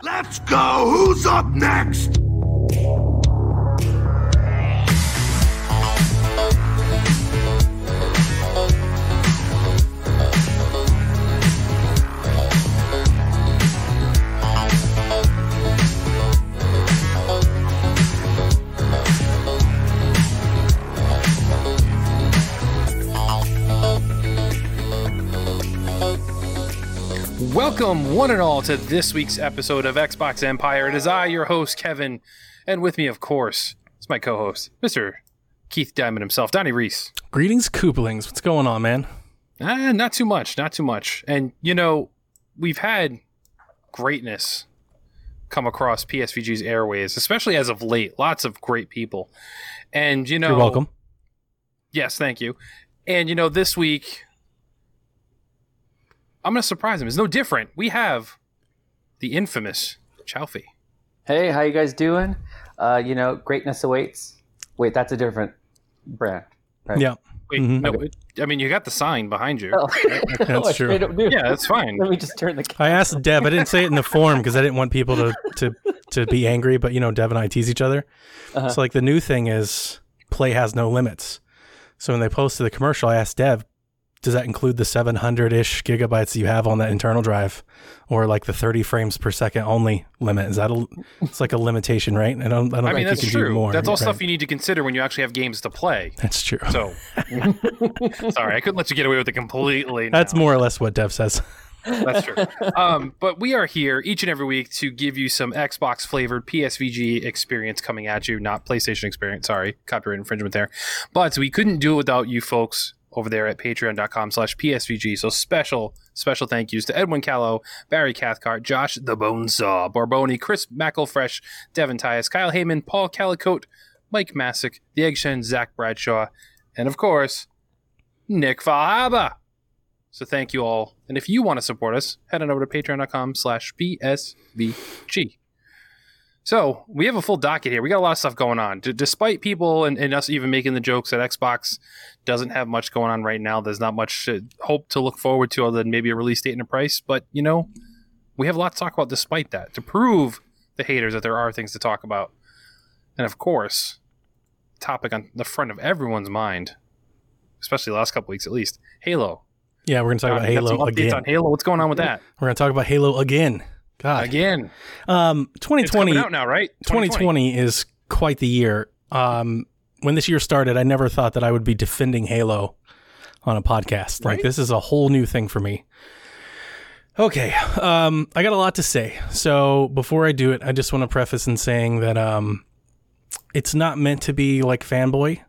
Let's go! Who's up next? Welcome, one and all, to this week's episode of Xbox Empire. It is I, your host, Kevin, and with me, of course, is my co host, Mr. Keith Diamond himself, Donnie Reese. Greetings, Koopalings. What's going on, man? Ah, not too much, not too much. And, you know, we've had greatness come across PSVG's airways, especially as of late. Lots of great people. And, you know. You're welcome. Yes, thank you. And, you know, this week, I'm going to surprise him. It's no different. We have the infamous Chalfie. Hey, how you guys doing? Uh, you know, greatness awaits. Wait, that's a different brand. Right? Yeah. Wait, Mhm. no, it- I mean, you got the sign behind you. Oh. That's true. straight up do. Yeah, that's fine. Let me just turn the. I asked Dev. I didn't say it in the form because I didn't want people to, to, to be angry, but you know, Dev and I tease each other. Uh-huh. So, like, the new thing is play has no limits. So, when they posted the commercial, I asked Dev, does that include the 700 ish gigabytes you have on that internal drive or like the 30 frames per second only limit? Is that a, it's like a limitation, right? I don't, I don't I mean, think that's true. more. that's all right? stuff you need to consider when you actually have games to play. That's true. So, sorry, I couldn't let you get away with it completely. That's more or less what Dev says. That's true. Um, but we are here each and every week to give you some Xbox flavored PSVG experience coming at you, not PlayStation experience. Sorry, copyright infringement there. But we couldn't do it without you folks over there at patreon.com slash PSVG. So special, special thank yous to Edwin Callow, Barry Cathcart, Josh the Bonesaw, Barboni, Chris McElfresh, Devin Tyus, Kyle Heyman, Paul Calicote, Mike Massick, The Eggshen, Zach Bradshaw, and of course, Nick Fahaba. So thank you all. And if you want to support us, head on over to patreon.com slash PSVG. So we have a full docket here. We got a lot of stuff going on. D- despite people and, and us even making the jokes that Xbox doesn't have much going on right now, there's not much hope to look forward to other than maybe a release date and a price. But, you know, we have a lot to talk about despite that to prove the haters that there are things to talk about. And of course, topic on the front of everyone's mind, especially the last couple weeks at least, Halo. Yeah, we're going to talk Uh, about got some Halo updates again. on Halo. What's going on with that? We're going to talk about Halo again. God. Again, Um, it's 2020, coming out now, right? 2020 is quite the year. Um, when this year started, I never thought that I would be defending Halo on a podcast. Like Right. this is a whole new thing for me. Okay, um, I got a lot to say. So before I do it, I just want to preface in saying that um, it's not meant to be like fanboy.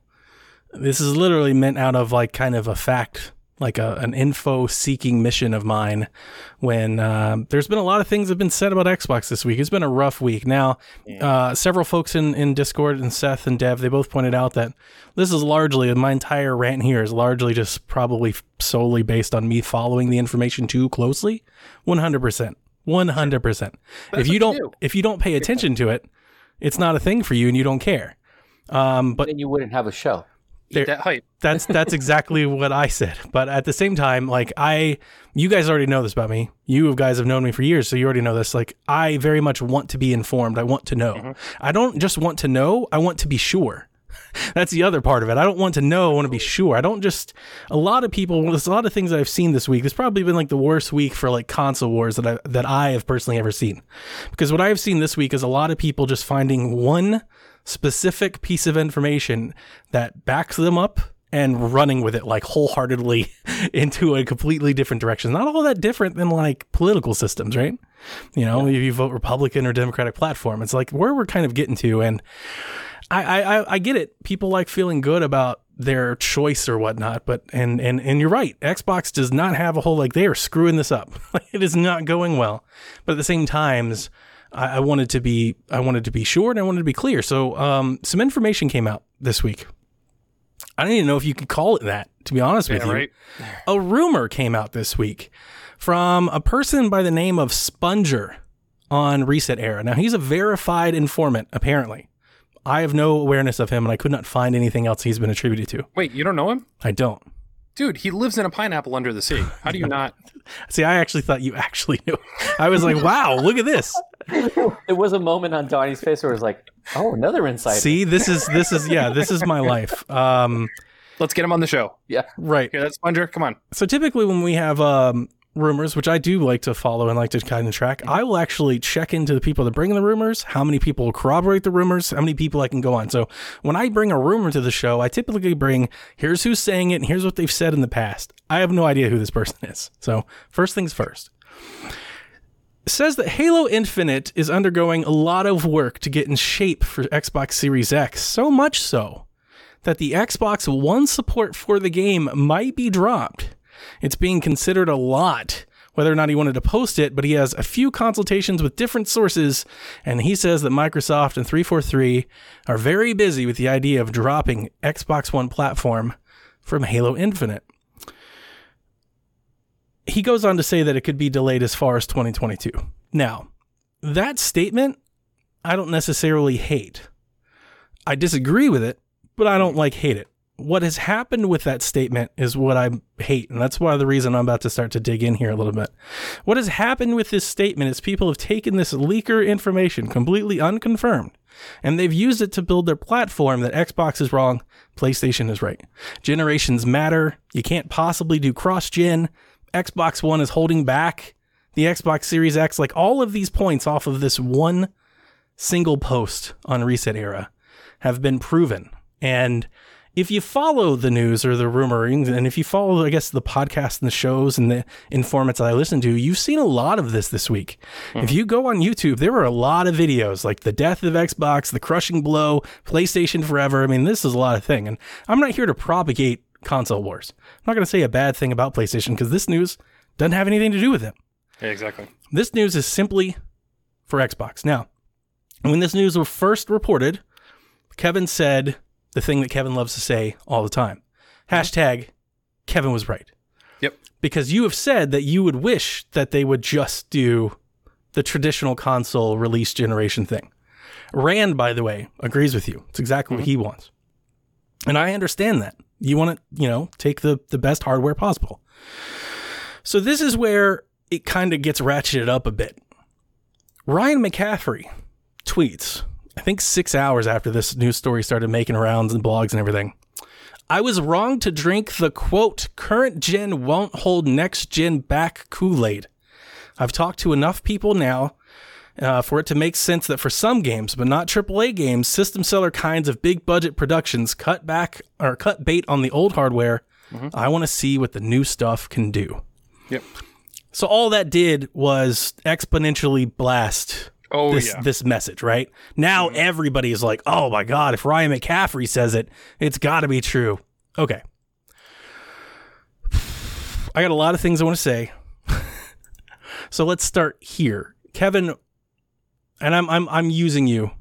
This is literally meant out of like kind of a fact, like a, an info seeking mission of mine. When um, there's been a lot of things that have been said about Xbox this week. It's been a rough week. Now, uh, several folks in, in Discord and Seth and Dev, they both pointed out that this is largely my entire rant here is largely just probably solely based on me following the information too closely. One hundred percent. One hundred percent. If you don't you do. if you don't pay attention to it, it's not a thing for you and you don't care. Um, but Then you wouldn't have a show. Eat that hype. that's that's exactly what I said. But at the same time, like I, you guys already know this about me. You guys have known me for years, so you already know this. Like I very much want to be informed. I want to know. Mm-hmm. I don't just want to know. I want to be sure. That's the other part of it. I don't want to know. I want to be sure. I don't just. A lot of people. There's a lot of things that I've seen this week. It's probably been like the worst week for like console wars that I that I have personally ever seen. Because what I have seen this week is a lot of people just finding one specific piece of information that backs them up and running with it like wholeheartedly into a completely different direction. Not all that different than like political systems, right? You know, if you vote Republican or Democratic platform, it's like where we're kind of getting to. And I, I, I- I get it. People like feeling good about their choice or whatnot, but and and and you're right. Xbox does not have a whole like they are screwing this up. it is not going well. But at the same times, I, I wanted to be I wanted to be sure and I wanted to be clear. So um, some information came out this week. I don't even know if you could call it that. To be honest with you, right. a rumor came out this week from a person by the name of Sponger on ResetEra. Now, he's a verified informant, apparently. I have no awareness of him, and I could not find anything else he's been attributed to. Wait, you don't know him? I don't. Dude, he lives in a pineapple under the sea. How do you not? See, I actually thought you actually knew. I was like, wow, look at this. There was a moment on Donnie's face where it was like, "Oh, another insight." See, this is this is yeah, this is my life. Um, Let's get him on the show. Yeah. right. Here, that's Sponger. Come on. So typically when we have um, rumors, which I do like to follow and like to kind of track, I will actually check into the people that bring the rumors, how many people corroborate the rumors, how many people I can go on. So when I bring a rumor to the show, I typically bring here's who's saying it and here's what they've said in the past. I have no idea who this person is. So first things first. Says that Halo Infinite is undergoing a lot of work to get in shape for Xbox Series X, so much so that the Xbox One support for the game might be dropped. It's being considered a lot whether or not he wanted to post it, but he has a few consultations with different sources, and he says that Microsoft and 343 are very busy with the idea of dropping Xbox One platform from Halo Infinite. He goes on to say that it could be delayed as far as 2022. Now, that statement I don't necessarily hate. I disagree with it, but I don't like hate it. What has happened with that statement is what I hate, and that's why the reason I'm about to start to dig in here a little bit. What has happened with this statement is people have taken this leaker information, completely unconfirmed, and they've used it to build their platform that Xbox is wrong, PlayStation is right. Generations matter. You can't possibly do cross gen. Xbox One is holding back the Xbox Series X. Like all of these points off of this one single post on ResetEra have been proven. And if you follow the news or the rumorings, and if you follow, I guess, the podcast and the shows and the informants that I listen to, you've seen a lot of this this week. Hmm. If you go on YouTube, there were a lot of videos like the death of Xbox, the crushing blow, PlayStation forever. I mean, this is a lot of thing. And I'm not here to propagate console wars. I'm not going to say a bad thing about PlayStation because this news doesn't have anything to do with it. Yeah, exactly. This news is simply for Xbox. Now, when this news was first reported, Kevin said the thing that Kevin loves to say all the time hashtag Kevin was right. Yep. Because you have said that you would wish that they would just do the traditional console release generation thing. Rand, by the way, agrees with you. It's exactly what mm-hmm. he wants. And I understand that. You want to, you know, take the, the best hardware possible. So this is where it kind of gets ratcheted up a bit. Ryan McCaffrey tweets, I think six hours after this news story started making rounds and blogs and everything. I was wrong to drink the quote, current gen won't hold next gen back Kool Aid. I've talked to enough people now uh, for it to make sense that for some games, but not AAA games, system seller kinds of big budget productions cut back or cut bait on the old hardware. I want to see what the new stuff can do. Yep. So all that did was exponentially blast Oh this yeah. Mm-hmm. this message, right? Now everybody is like, "Oh my god, if Ryan McCaffrey says it, it's got to be true." Okay. I got a lot of things I want to say. so let's start here. Kevin and I'm I'm I'm using you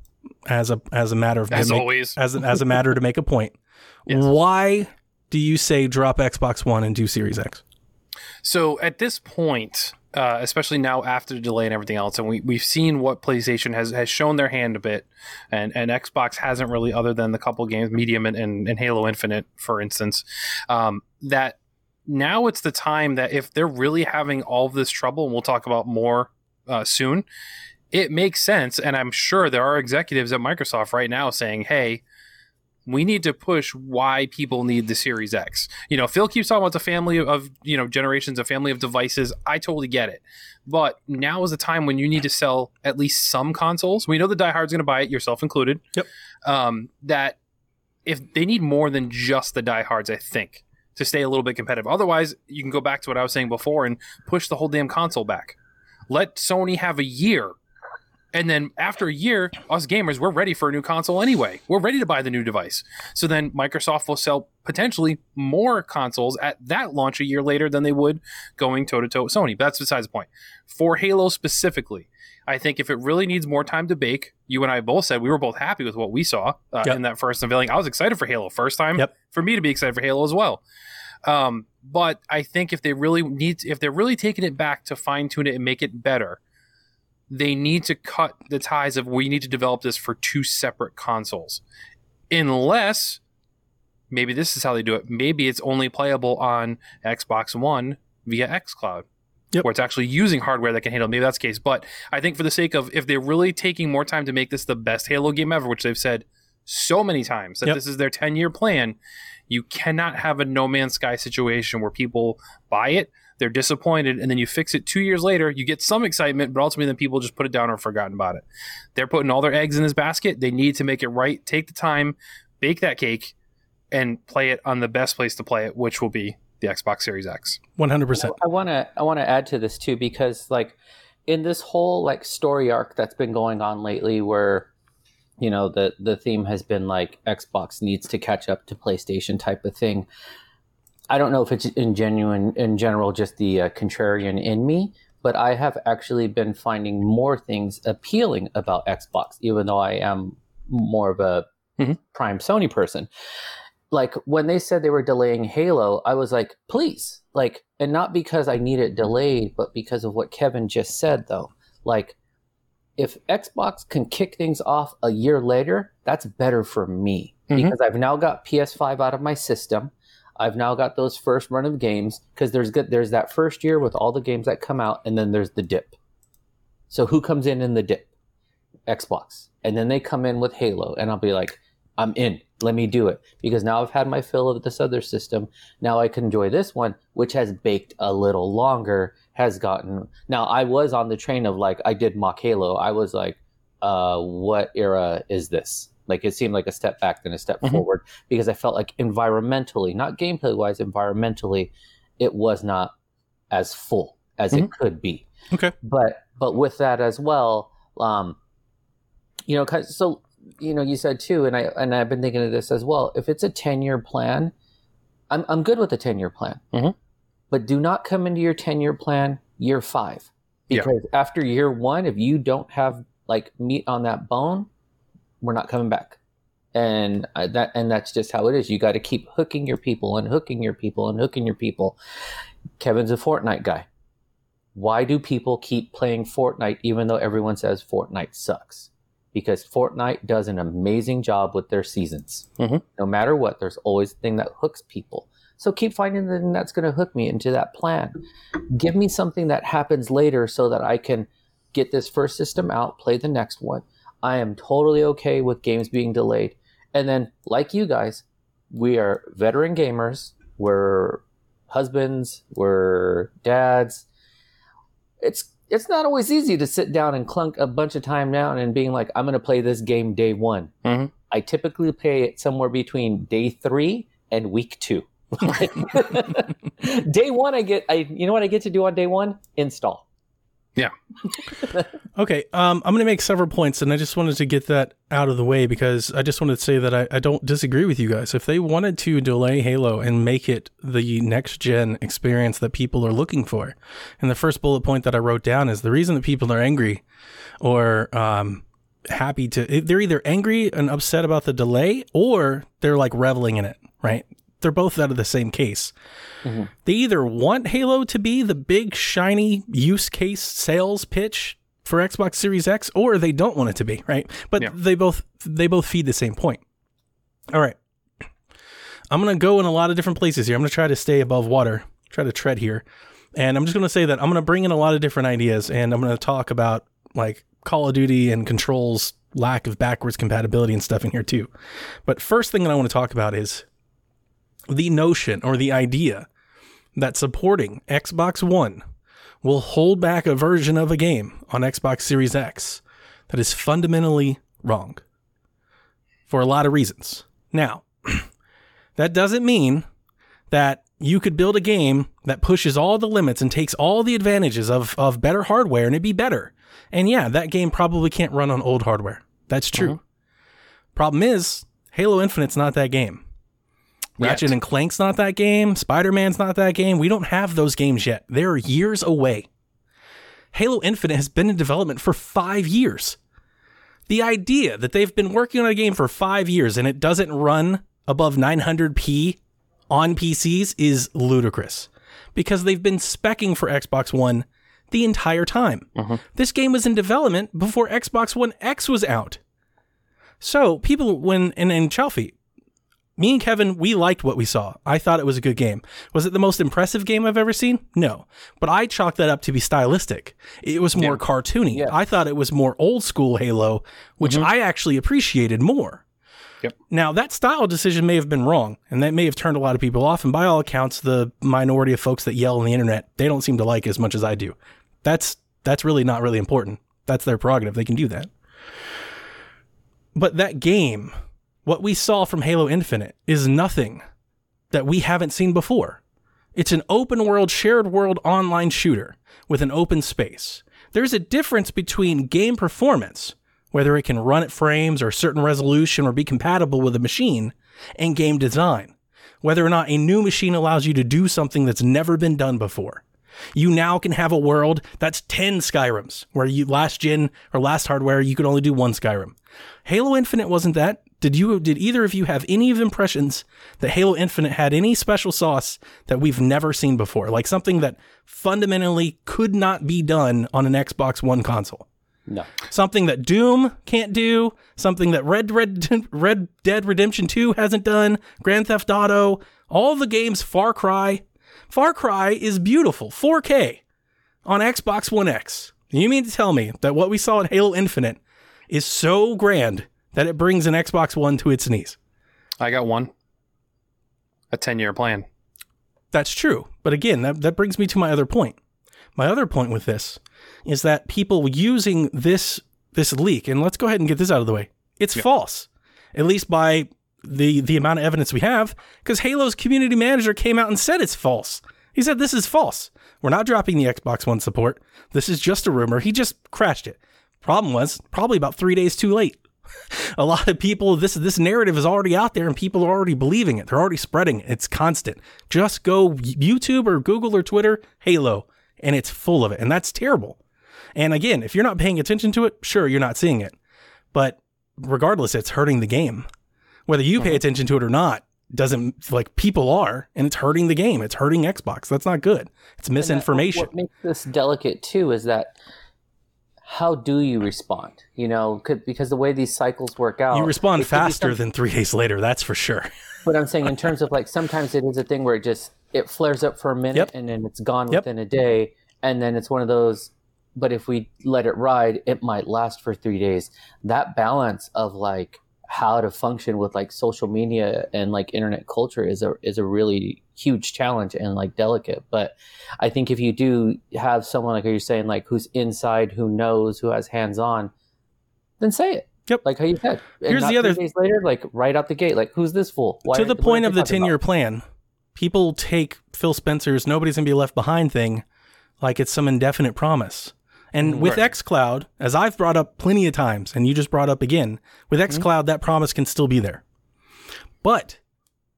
as a as a matter of As make- always. as a, as a matter to make a point. Yes. Why do you say drop Xbox 1 and do Series X? So at this point, uh, especially now after the delay and everything else, and we we've seen what PlayStation has has shown their hand a bit, and and Xbox hasn't really, other than the couple games, Medium and, and, and Halo Infinite, for instance, um, that now it's the time that if they're really having all of this trouble, and we'll talk about more uh, soon, it makes sense, and I'm sure there are executives at Microsoft right now saying, "Hey." we need to push why people need the Series X. You know, Phil keeps talking about the family of, you know, generations, a family of devices. I totally get it. But now is the time when you need to sell at least some consoles. We know the diehard's going to buy it, yourself included. Yep. Um, that if they need more than just the diehards, I think, to stay a little bit competitive. Otherwise, you can go back to what I was saying before and push the whole damn console back. Let Sony have a year and then after a year, us gamers, we're ready for a new console anyway. We're ready to buy the new device. So then Microsoft will sell potentially more consoles at that launch a year later than they would going toe to toe with Sony. But that's besides the point. For Halo specifically, I think if it really needs more time to bake, you and I both said we were both happy with what we saw uh, Yep. in that first unveiling. I was excited for Halo first time. Yep. For me to be excited for Halo as well. Um, but I think if they really need, if they're really taking it back to fine tune it and make it better, they need to cut the ties of we need to develop this for two separate consoles unless maybe this is how they do it. Maybe it's only playable on Xbox One via xCloud. Yep. Or it's actually using hardware that can handle. Maybe that's the case. But I think for the sake of if they're really taking more time to make this the best Halo game ever, which they've said so many times that Yep. this is their 10 year plan, you cannot have a No Man's Sky situation where people buy it, they're disappointed, and then you fix it two years later. You get some excitement, but ultimately then people just put it down or forgotten about it. They're putting all their eggs in this basket. They need to make it right. Take the time, bake that cake, and play it on the best place to play it, which will be the Xbox Series X. One hundred percent. I want to I want to add to this too because like in this whole like story arc that's been going on lately where you know the the theme has been like Xbox needs to catch up to PlayStation type of thing. I don't know if it's in genuine in general just the uh, contrarian in me, but I have actually been finding more things appealing about Xbox even though I am more of a Mhm. prime Sony person like when they said they were delaying Halo, I was like, please, like, and not because I need it delayed, but because of what Kevin just said, though. Like, if Xbox can kick things off a year later, that's better for me Mhm. because I've now got PS5 out of my system. I've now got those first run of games because there's good there's that first year with all the games that come out, and then there's the dip. So who comes in in the dip? Xbox, and then they come in with Halo, and I'll be like, I'm in. Let me do it because now I've had my fill of this other system. Now I can enjoy this one, which has baked a little longer. Has gotten now. I was on the train of like I did mock Halo. I was like, uh, what era is this? Like it seemed like a step back then a step Mhm. forward because I felt like environmentally, not gameplay wise, environmentally, it was not as full as it could be Okay. but but with that as well um you know 'cause- so you know you said too and i and i've been thinking of this as well if it's a 10 year plan i'm i'm good with a 10 year plan Mhm. but do not come into your 10 year plan year 5 Yeah. because after year 1 if you don't have like meat on that bone we're not coming back and that and that's just how it is you got to keep hooking your people and hooking your people and hooking your people kevin's a fortnite guy why do people keep playing Fortnite even though everyone says Fortnite sucks? Because Fortnite does an amazing job with their seasons. Mhm. No matter what, there's always a thing that hooks people. So keep finding the thing that's going to hook me into that plan. Give me something that happens later so that I can get this first system out, play the next one. I am totally okay with games being delayed. And then, like you guys, we are veteran gamers. We're husbands. We're dads it's it's not always easy to sit down and clunk a bunch of time down and being like, I'm going to play this game day one. Mhm. I typically play it somewhere between day three and week two. day one, I get, I you know what I get to do on day one? Install. Okay, um, I'm going to make several points, and I just wanted to get that out of the way because I just wanted to say that I, I don't disagree with you guys. If they wanted to delay Halo and make it the next gen experience that people are looking for, and the first bullet point that I wrote down is the reason that people are angry or um, happy to, they're either angry and upset about the delay or they're like reveling in it, right? They're both out of the same case. Mm-hmm. They either want Halo to be the big, shiny use case sales pitch for Xbox Series X, or they don't want it to be, right? But Yeah. they both they both feed the same point. All right. I'm gonna go in a lot of different places here. I'm gonna try to stay above water, try to tread here. And I'm just gonna say that I'm gonna bring in a lot of different ideas and I'm gonna talk about like Call of Duty and controls lack of backwards compatibility and stuff in here too. But first thing that I want to talk about is the notion or the idea that supporting Xbox One will hold back a version of a game on Xbox Series X that is fundamentally wrong for a lot of reasons. Now, that doesn't mean that you could build a game that pushes all the limits and takes all the advantages of, of better hardware and it'd be better. And yeah, that game probably can't run on old hardware. That's true. Uh-huh. Problem is, Halo Infinite's not that game. Yet. Ratchet and Clank's not that game. Spider Man's not that game. We don't have those games yet. They're years away. Halo Infinite has been in development for five years. The idea that they've been working on a game for five years and it doesn't run above 900p on PCs is ludicrous because they've been specking for Xbox One the entire time. Mm-hmm. This game was in development before Xbox One X was out. So people, when and, and Chalfie, me and Kevin, we liked what we saw. I thought it was a good game. Was it the most impressive game I've ever seen? No. But I chalked that up to be stylistic. It was more cartoony. Yeah. I thought it was more old school Halo, which mm-hmm. I actually appreciated more. Yep. Now, that style decision may have been wrong, and that may have turned a lot of people off. And by all accounts, the minority of folks that yell on the internet, they don't seem to like as much as I do. That's that's really not really important. That's their prerogative. They can do that. But that game, what we saw from Halo Infinite, is nothing that we haven't seen before. It's an open world, shared world online shooter with an open space. There's a difference between game performance, whether it can run at frames or certain resolution or be compatible with a machine, and game design, whether or not a new machine allows you to do something that's never been done before. You now can have a world that's 10 Skyrims, where you last gen or last hardware, you could only do one Skyrim. Halo Infinite wasn't that. Did you did either of you have any of impressions that Halo Infinite had any special sauce that we've never seen before? Like something that fundamentally could not be done on an Xbox One console. No. Something that Doom can't do, something that Red Red Red Dead Redemption 2 hasn't done, Grand Theft Auto, all the games Far Cry. Far Cry is beautiful, 4K on Xbox One X. You mean to tell me that what we saw in Halo Infinite is so grand that it brings an Xbox One to its knees? I got one. A 10 year plan. That's true. But again, that, that brings me to my other point. My other point with this is that people using this this leak, and let's go ahead and get this out of the way. It's false. At least by the the amount of evidence we have, because Halo's community manager came out and said it's false. He said this is false. We're not dropping the Xbox One support. This is just a rumor. He just crashed it. Problem was probably about three days too late. A lot of people this this narrative is already out there and people are already believing it. They're already spreading it. It's constant. Just go YouTube or Google or Twitter Halo and it's full of it. And that's terrible. And again, if you're not paying attention to it, sure you're not seeing it. But regardless, it's hurting the game. Whether you pay mm-hmm. attention to it or not doesn't like people are and it's hurting the game. It's hurting Xbox. That's not good. It's misinformation. What makes this delicate too is that how do you respond? You know, could, because the way these cycles work out, you respond it could be faster than 3 days later, that's for sure. But I'm saying in terms of like sometimes it is a thing where it just it flares up for a minute Yep. and then it's gone Yep. within a day, and then it's one of those. But if we let it ride, it might last for three days. That balance of like how to function with like social media and like internet culture is a is a really huge challenge and like delicate. But I think if you do have someone like you're saying like who's inside, who knows, who has hands on, then say it. Yep. Like how you said. And Here's the other- days later, like right out the gate, like who's this fool? Why- to the point of the 10 year plan, people take Phil Spencer's nobody's going to be left behind thing like it's some indefinite promise. And mm, with Right. xCloud, as I've brought up plenty of times, and you just brought up again, with mm-hmm. xCloud, that promise can still be there. But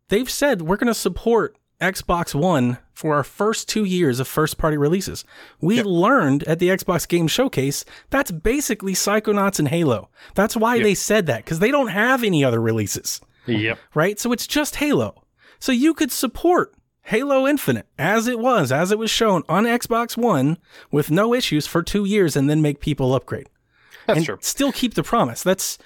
they've said we're going to support Xbox One for our first two years of first party releases. We learned at the Xbox Game Showcase that's basically Psychonauts and Halo. That's why they said that, because they don't have any other releases Yep. right? So it's just Halo. So you could support Halo Infinite as it was, as it was shown on Xbox One with no issues for two years and then make people upgrade. That's and true. still keep the promise. That's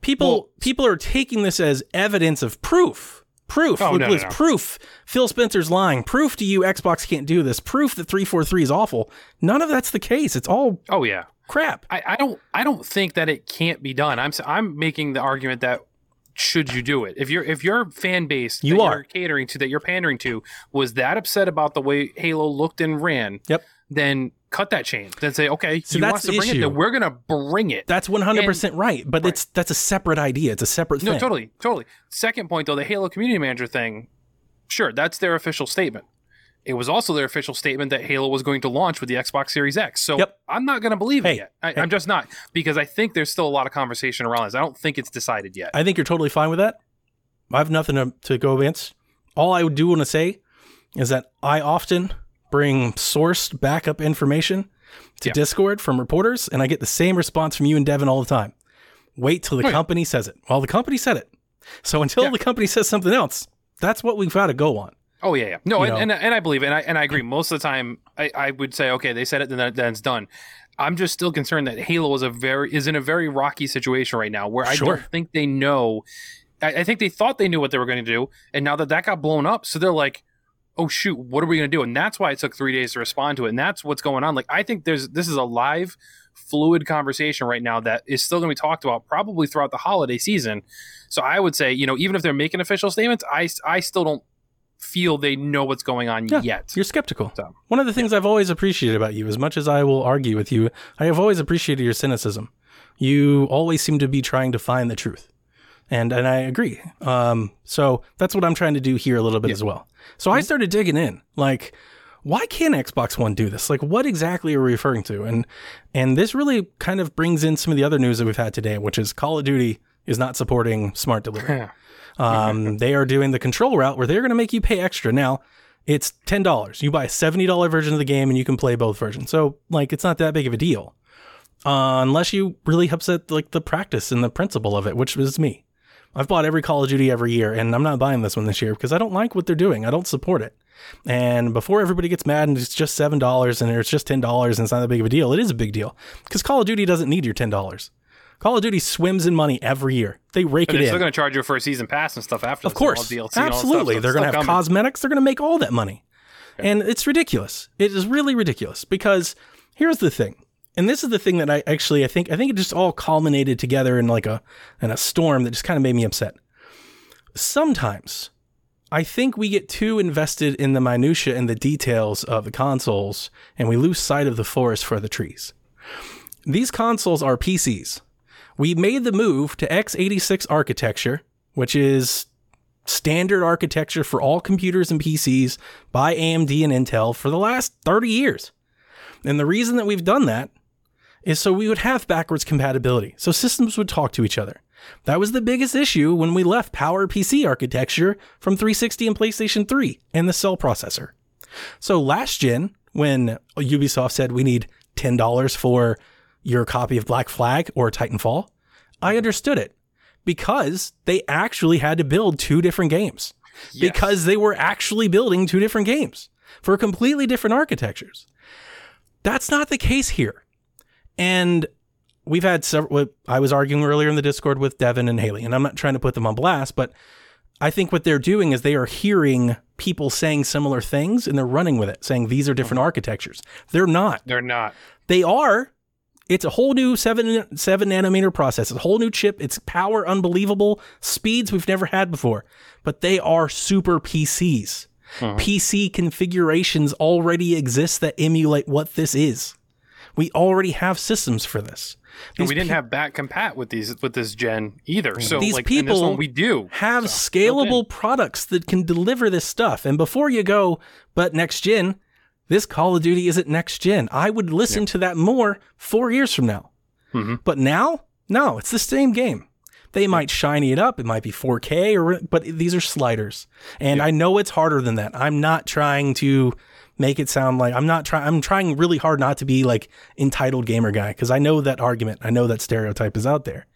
people Well- people are taking this as evidence of proof. Proof. Oh, no, no, no. proof. Phil Spencer's lying. Proof to you Xbox can't do this. Proof that 343 is awful. None of that's the case. It's all Oh yeah. crap. I, I don't I don't think that it can't be done. I'm I'm making the argument that should you do it if your if your fan base You that are. you're catering to that you're pandering to was that upset about the way Halo looked and ran, Yep. then cut that chain. Then say okay, So you that's want us to the bring it, issue. then we're gonna bring it. That's 100% right, but it's that's a separate idea. It's a separate No, thing. No, totally, totally. Second point though, the Halo community manager thing, sure, that's their official statement. It was also their official statement that Halo was going to launch with the Xbox Series X. So Yep. I'm not going to believe Hey, it yet. I, hey. I'm just not because I think there's still a lot of conversation around this. I don't think it's decided yet. I think you're totally fine with that. I have nothing to, to go against. All I do want to say is that I often bring sourced backup information to Yeah. Discord from reporters, and I get the same response from you and Devin all the time. Wait till the Oh, yeah. company says it. Well, the company said it. So until Yeah. the company says something else, that's what we've got to go on. Oh yeah, yeah. No, and, and and I believe it, and I and I agree. Most of the time, I, I would say, okay, they said it, then then it's done. I'm just still concerned that Halo is a very is in a very rocky situation right now, where I Sure. don't think they know I, I think they thought they knew what they were going to do, and now that that got blown up, so they're like, "Oh shoot, what are we going to do?" And that's why it took three days to respond to it, and that's what's going on. Like I think there's this is a live, fluid conversation right now that is still going to be talked about probably throughout the holiday season. So I would say, you know, even if they're making official statements, I I still don't feel they know what's going on Yeah, yet. You're skeptical. So, One of the things I've always appreciated about you, as much as I will argue with you, I have always appreciated your cynicism. You always seem to be trying to find the truth. And and I agree. Um, so that's what I'm trying to do here a little bit as well. So I started digging in. Like, why can't Xbox One do this? Like, what exactly are we referring to? And and this really kind of brings in some of the other news that we've had today, which is Call of Duty is not supporting smart delivery. Um, they are doing the control route where they're going to make you pay extra. Now, it's ten dollars. You buy a seventy dollar version of the game and you can play both versions. So like, it's not that big of a deal, uh, unless you really upset like the practice and the principle of it, which is me. I've bought every Call of Duty every year, and I'm not buying this one this year because I don't like what they're doing. I don't support it. And before everybody gets mad and it's just seven dollars and it's just ten dollars and it's not that big of a deal, it is a big deal because Call of Duty doesn't need your ten dollars. Call of Duty swims in money every year. They rake but it they're in. still going to charge you for a season pass and stuff after. Of course, DLC and all stuff, absolutely. so They're going to have coming. cosmetics. They're going to make all that money, and it's ridiculous. It is really ridiculous because here's the thing, and this is the thing that I actually I think I think it just all culminated together in like a in a storm that just kind of made me upset. Sometimes I think we get too invested in the minutia and the details of the consoles, and we lose sight of the forest for the trees. These consoles are PCs. We made the move to x86 architecture, which is standard architecture for all computers and PCs by AMD and Intel for the last 30 years. And the reason that we've done that is so we would have backwards compatibility. So systems would talk to each other. That was the biggest issue when we left PowerPC architecture from 360 and PlayStation 3 and the cell processor. So last gen, when Ubisoft said we need $10 for your copy of Black Flag or Titanfall, I understood it because they actually had to build two different games because they were actually building two different games for completely different architectures. That's not the case here. And we've had several, I was arguing earlier in the Discord with Devin and Haley, and I'm not trying to put them on blast, but I think what they're doing is they are hearing people saying similar things and they're running with it, saying these are different mm-hmm. architectures. They're not. They're not. They are. It's a whole new seven seven nanometer process. It's a whole new chip. It's power unbelievable speeds we've never had before. But they are super PCs. Uh-huh. PC configurations already exist that emulate what this is. We already have systems for this. And we didn't pe- have back compat with these with this gen either. So These like people one we do. have So, scalable products that can deliver this stuff. And before you go, but next gen, this Call of Duty isn't next gen. I would listen to that more four years from now. Mm-hmm. But now, no, it's the same game. They might shiny it up. It might be 4K, or but these are sliders. And I know it's harder than that. I'm not trying to make it sound like I'm not trying. I'm trying really hard not to be like entitled gamer guy because I know that argument. I know that stereotype is out there.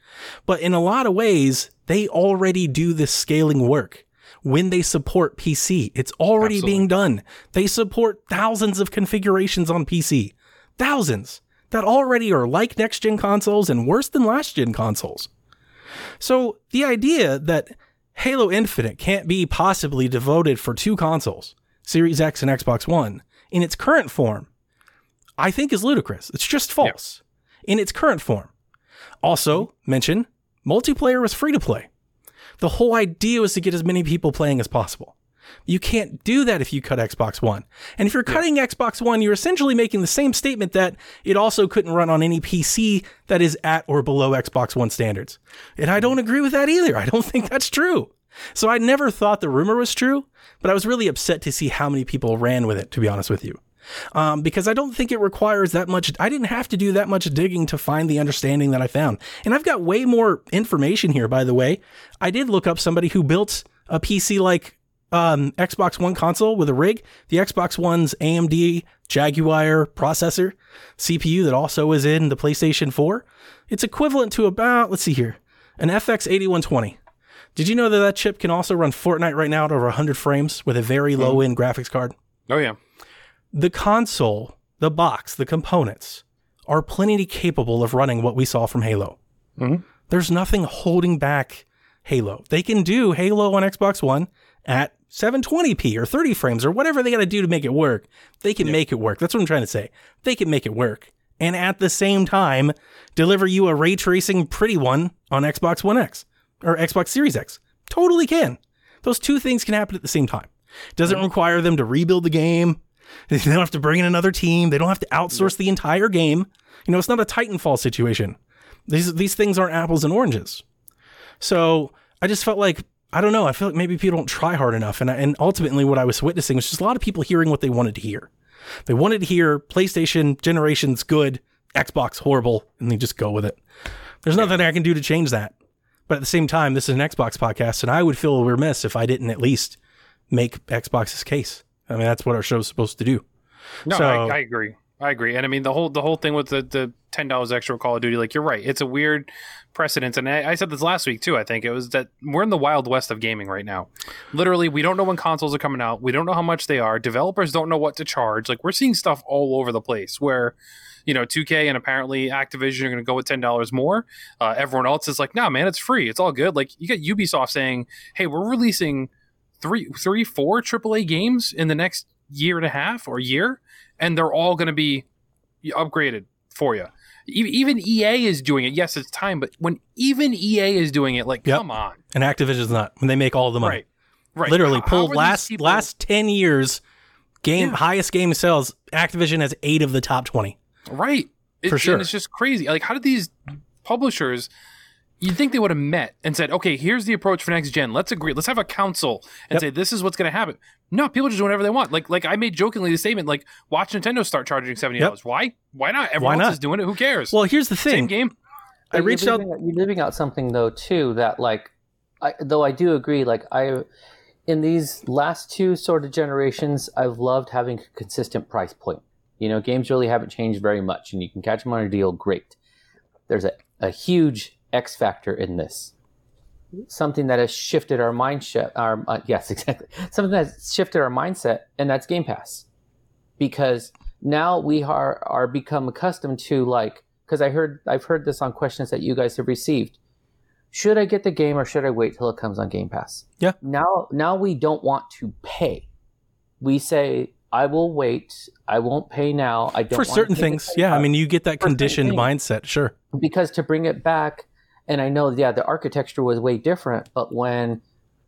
But in a lot of ways, they already do this scaling work. When they support PC, it's already being done. They support thousands of configurations on PC. Thousands that already are like next gen consoles and worse than last gen consoles. So the idea that Halo Infinite can't be possibly devoted for two consoles, Series X and Xbox One, in its current form, I think is ludicrous. It's just false in its current form. Also, mention multiplayer was free to play. The whole idea was to get as many people playing as possible. You can't do that if you cut Xbox One. And if you're cutting Xbox One, you're essentially making the same statement that it also couldn't run on any PC that is at or below Xbox One standards. And I don't agree with that either. I don't think that's true. So I never thought the rumor was true, but I was really upset to see how many people ran with it, to be honest with you. Um, because I don't think it requires that much. I didn't have to do that much digging to find the understanding that I found. And I've got way more information here, by the way. I did look up somebody who built a PC like um, Xbox One console with a rig. The Xbox One's AMD Jaguar processor, CPU that also is in the PlayStation 4. It's equivalent to about, let's see here, an FX 8120. Did you know that that chip can also run Fortnite right now at over 100 frames with a very low end graphics card? Oh yeah. The console, the box, the components are plenty capable of running what we saw from Halo. Mm-hmm. There's nothing holding back Halo. They can do Halo on Xbox One at 720p or 30 frames or whatever they got to do to make it work. They can make it work. That's what I'm trying to say. They can make it work. And at the same time, deliver you a ray tracing pretty one on Xbox One X or Xbox Series X. Totally can. Those two things can happen at the same time. Doesn't mm-hmm. require them to rebuild the game. They don't have to bring in another team. They don't have to outsource the entire game. You know, it's not a Titanfall situation. These these things aren't apples and oranges. So I just felt like I don't know. I feel like maybe people don't try hard enough, and I, and ultimately what I was witnessing was just a lot of people hearing what they wanted to hear. They wanted to hear PlayStation generations good, Xbox horrible, and they just go with it. There's nothing I can do to change that. But at the same time, this is an Xbox podcast, and I would feel remiss if I didn't at least make Xbox's case. I mean, that's what our show's supposed to do. No, So- I, I agree. I agree. And I mean the whole the whole thing with the the ten dollars extra Call of Duty, like you're right. It's a weird precedent. And I, I said this last week too, I think. It was that we're in the wild west of gaming right now. Literally, we don't know when consoles are coming out. We don't know how much they are. Developers don't know what to charge. Like we're seeing stuff all over the place where you know, 2K and apparently Activision are going to go with ten dollars more. Uh, everyone else is like, "No, man, it's free. It's all good." Like you got Ubisoft saying, "Hey, we're releasing three, three, four AAA games in the next year and a half or year, and they're all going to be upgraded for you." Even EA is doing it. Yes, it's time, but when even EA is doing it, like, Yep. come on, And Activision's not when they make all the money. right, right. Literally, How- how pull are last people- last ten years game Yeah. highest game sales. Activision has eight of the top twenty. Right. It- For sure. And it's just crazy. Like, how did these publishers, you'd think they would have met and said, okay, here's the approach for next gen. Let's agree. Let's have a council and Yep. say, this is what's going to happen. No, people just do whatever they want. Like, like I made jokingly the statement, like, watch Nintendo start charging $70. Why? Why not? Everyone Why else is doing it. Who cares? Well, here's the thing. Same thing. game. I But reached you're out. leaving, You're leaving out something though too that like, I, though I do agree. Like I, in these last two sort of generations, I've loved having a consistent price point. You know, games really haven't changed very much, and you can catch them on a deal. Great. There's a, a huge X factor in this. Something that has shifted our mindset. Our uh, yes, exactly. Something that's shifted our mindset, and that's Game Pass, because now we are are become accustomed to like because I heard I've heard this on questions that you guys have received. Should I get the game or should I wait till it comes on Game Pass? Yeah. Now now we don't want to pay. We say I will wait. I won't pay now. I don't for certain things, yeah. I mean, you get that For conditioned mindset, sure. because to bring it back and i know yeah the architecture was way different but when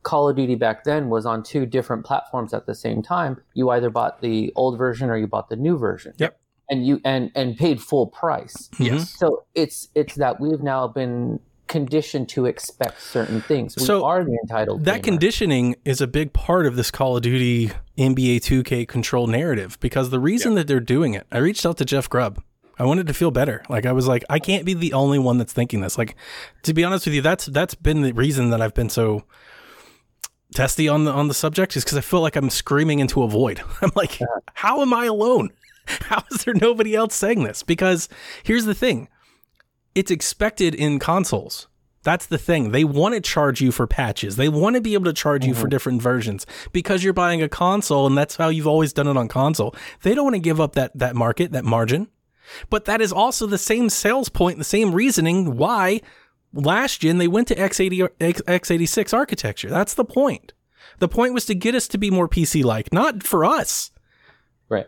call of duty back then was on two different platforms at the same time you either bought the old version or you bought the new version Yep. and you and and paid full price Mhm. Yes. so it's it's that we've now been conditioned to expect certain things we So, are the entitled That gamer. conditioning is a big part of this Call of Duty NBA 2K control narrative because the reason that they're doing it, I reached out to Jeff Grubb. I wanted to feel better. Like I was like, I can't be the only one that's thinking this. Like, to be honest with you, that's that's been the reason that I've been so testy on the on the subject is because I feel like I'm screaming into a void. I'm like, how am I alone? How is there nobody else saying this? Because here's the thing. It's expected in consoles. That's the thing. They want to charge you for patches. They want to be able to charge you for mm-hmm. different versions because you're buying a console and that's how you've always done it on console. They don't want to give up that that market, that margin. But that is also the same sales point, the same reasoning why last gen they went to x80 X- x86 architecture. That's the point. The point was to get us to be more PC like, not for us right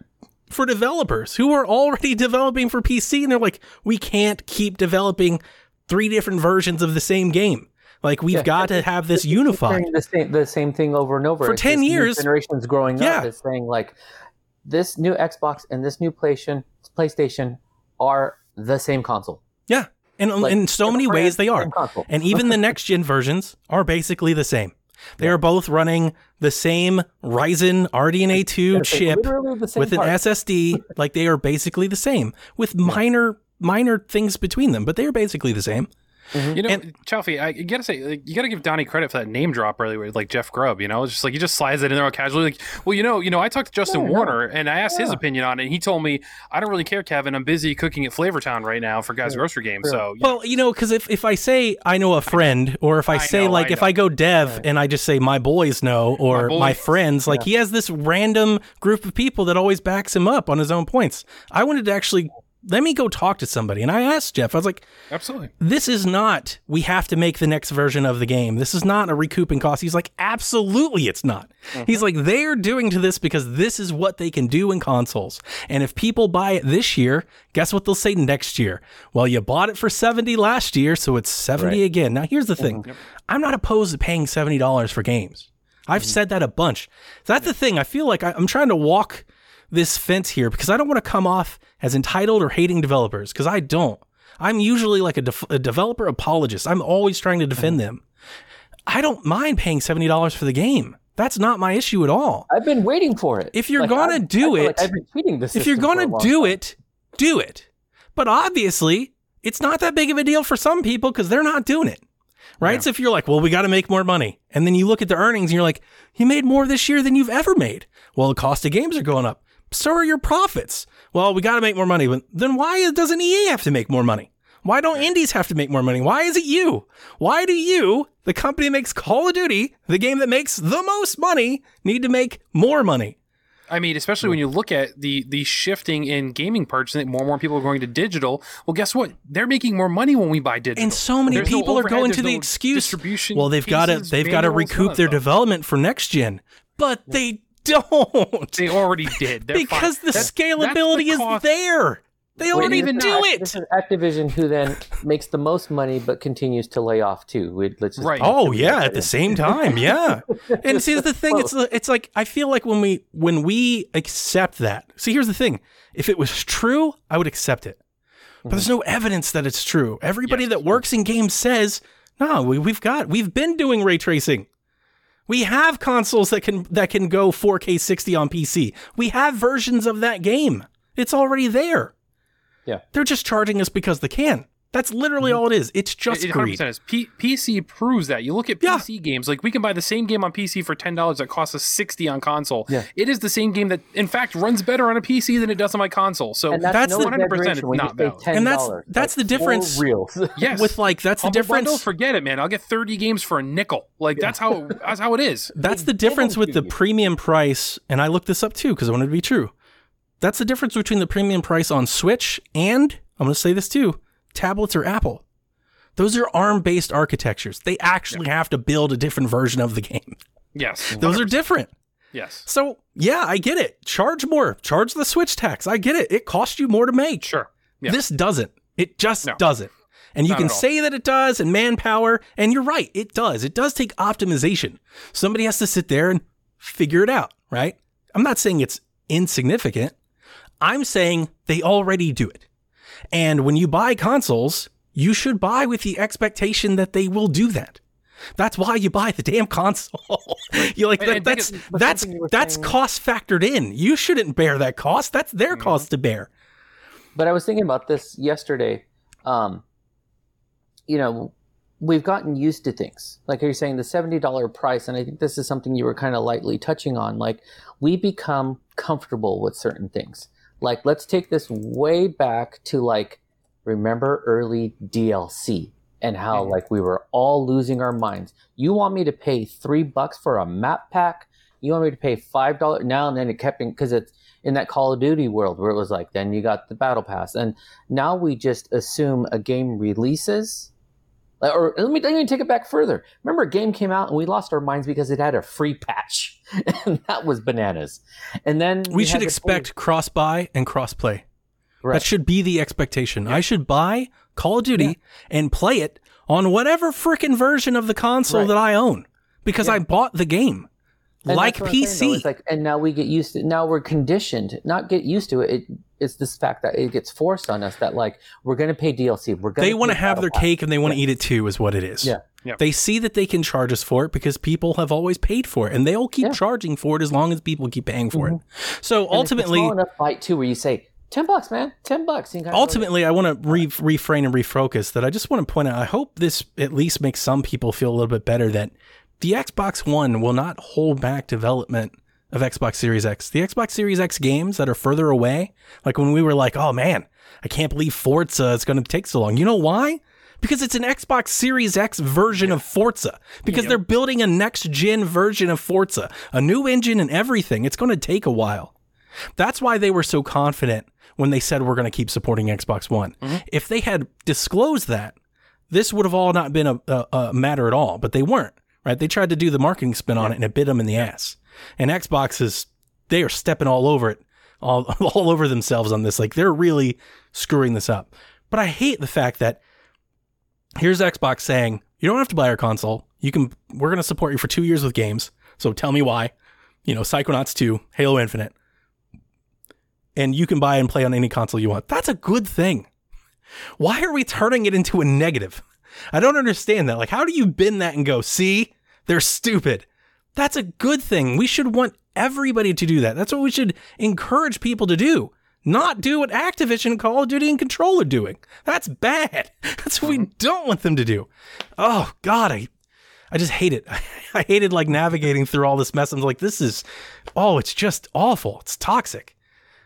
for developers who are already developing for PC and they're like, we can't keep developing three different versions of the same game. Like we've Yeah. got to have this unified. The same the same thing over and over For It's 10 years- generations growing Yeah. up is saying like this new xbox and this new playstation playstation are the same console Yeah. And Like, in so many ways they are. And even the next gen versions are basically the same. They are both running the same Ryzen RDNA 2 chip literally the same with an part. SSD. Like they are basically the same with minor minor things between them, but they are basically the same. Mm-hmm. You know, And- Chalfie, I you gotta say, like, you gotta give Donnie credit for that name drop earlier, like Jeff Grubb. You know, it's just like he just slides it in there all casually. Like, well, you know, you know, I talked to Justin Yeah, no. Warner and I asked his opinion on it. and He told me, I don't really care, Kevin. I'm busy cooking at Flavortown right now for Guys Grocery Games. So, yeah. Well, you know, because if, if I say I know a friend, or if I, I say know, like I if. I go dev and I just say my boys know or My my, friends, like he has this random group of people that always backs him up on his own points. I wanted to actually let me go talk to somebody. And I asked Jeff, I was like, Absolutely. this is not, we have to make the next version of the game. This is not a recouping cost. He's like, absolutely it's not. Mm-hmm. He's like, they're doing to this because this is what they can do in consoles. And if people buy it this year, guess what they'll say next year? Well, you bought it for 70 last year, so it's 70 Right. again. Now, here's the thing mm-hmm. I'm not opposed to paying $70 for games. I've mm-hmm. said that a bunch. That's the thing. I feel like I, I'm trying to walk this fence here because I don't want to come off as entitled or hating developers because I don't. I'm usually like a, def- a developer apologist. I'm always trying to defend mm-hmm. them. I don't mind paying $70 for the game. That's not my issue at all. I've been waiting for it. If you're Like, gonna I- I do like it- I've been tweeting this. If you're going to do it, do it. But obviously, it's not that big of a deal for some people because they're not doing it. Right? So if you're like, well, we got to make more money. And then you look at the earnings and you're like, you made more this year than you've ever made. Well, the cost of games are going up. So are your profits. Well, we got to make more money. But then why doesn't EA have to make more money? Why don't indies have to make more money? Why is it you? Why do you, the company that makes Call of Duty, the game that makes the most money, need to make more money? I mean, especially when you look at the the shifting in gaming purchasing, more and more people are going to digital. Well, guess what? They're making more money when we buy digital. And so many There's no people are going to the no excuse. distribution Well, they've got to they've got to recoup their that. development for next gen, but they don't They already did They're because fine. the That's- that's scalability the is there. They already even do not. it. This is Activision, who then makes the most money but continues to lay off too. We- Let's just Right. Oh yeah, at the same time, yeah. and see, the thing it's it's like I feel like when we when we accept that. See, here's the thing: if it was true, I would accept it. But there's mm-hmm. no evidence that it's true. Everybody Yes. that works in games says, "No, we, we've got we've been doing ray tracing. We have consoles that can that can go 4K 60 on PC. We have versions of that game. It's already there. Yeah. They're just charging us because they can. That's literally mm-hmm. all it is. It's just It greed. 100% is. P- PC proves that. You look at Yeah. PC games, like we can buy the same game on PC for ten dollars that costs us sixty on console. Yeah. It is the same game that, in fact, runs better on a PC than it does on my console. So And that's, That's the- 100% it's not you valid. And that's- dollars. that's the difference. Real. yes, with like that's the Humble difference. Bundle, forget it, man. I'll get thirty games for a nickel. Like that's how that's how it is. That's the difference with the premium price, and I looked this up too because I wanted to be true. That's the difference between the premium price on Switch and I'm going to say this too: tablets or Apple. Those are ARM-based architectures. They actually have to build a different version of the game. Yes, Those are different. yes, So yeah, I get it. Charge more. Charge the Switch tax. I get it. It costs you more to make. sure. Yeah. This doesn't. It just No. doesn't. And you Not can say that it does and manpower, and you're right, it does. It does take optimization. Somebody has to sit there and figure it out, right? I'm not saying it's insignificant. I'm saying they already do it. And when you buy consoles, you should buy with the expectation that they will do that. That's why you buy the damn console. You're like that, that's that's something you were that's saying- cost factored in. You shouldn't bear that cost. That's their Mm-hmm. cost to bear. But I was thinking about this yesterday. Um, you know, we've gotten used to things. Like you're saying, the $70 price, and I think this is something you were kind of lightly touching on. Like, we become comfortable with certain things. Like, let's take this way back to, like, remember early DLC and how, Mhm. like, we were all losing our minds. You want me to pay three bucks for a map pack? You want me to pay five dollars now and then? It kept because it's in that Call of Duty world where it was like, then you got the battle pass, and now we just assume a game releases. Or let me, let me take it back further. Remember, a game came out and we lost our minds because it had a free patch, and that was bananas. And then We had should expect cross buy and cross play. Right. That should be the expectation. I should buy Call of Duty and play it on whatever frickin' version of the console Right. that I own because I bought the game. And like that's saying. PC. Like, and now we get used to. Now we're conditioned, not get used to it. it it's this fact that it gets forced on us that like we're going to pay DLC. We're going. they want to have their cake and they want to eat it too, is what it is. Yeah. Yeah. They see that they can charge us for it because people have always paid for it and they'll keep Yeah. charging for it as long as people keep paying for it. Mm-hmm. So And it's a ultimately, small enough bite too, where you say ten bucks, man, ten bucks. You ultimately i want to re- refrain and refocus that i just want to point out i hope this at least makes some people feel a little bit better that the xbox one will not hold back development of xbox series x the xbox series x games that are further away like when we were like oh man i can't believe forza is going to take so long you know why because it's an Xbox Series X version of Forza. Because they're building a next gen version of Forza, a new engine and everything. It's going to take a while. That's why they were so confident when they said we're going to keep supporting Xbox One. Mm-hmm. If they had disclosed that, this would have all not been a, a, a matter at all, but they weren't, right? They tried to do the marketing spin on it and it bit them in the ass. And Xbox is, they are stepping all over it, all, all over themselves on this. Like they're really screwing this up. But I hate the fact that here's Xbox saying, you don't have to buy our console. You can, we're going to support you for two years with games. So tell me why. You know, Psychonauts 2, Halo Infinite. And you can buy and play on any console you want. That's a good thing. Why are we turning it into a negative? I don't understand that. Like, how do you bend that and go, see, they're stupid? That's a good thing. We should want everybody to do that. That's what we should encourage people to do. Not do what Activision, Call of Duty, and Control are doing. That's bad. That's what we don't want them to do. Oh God, I, I just hate it. I hated like navigating through all this mess. I'm like, this is, oh, it's just awful. It's toxic.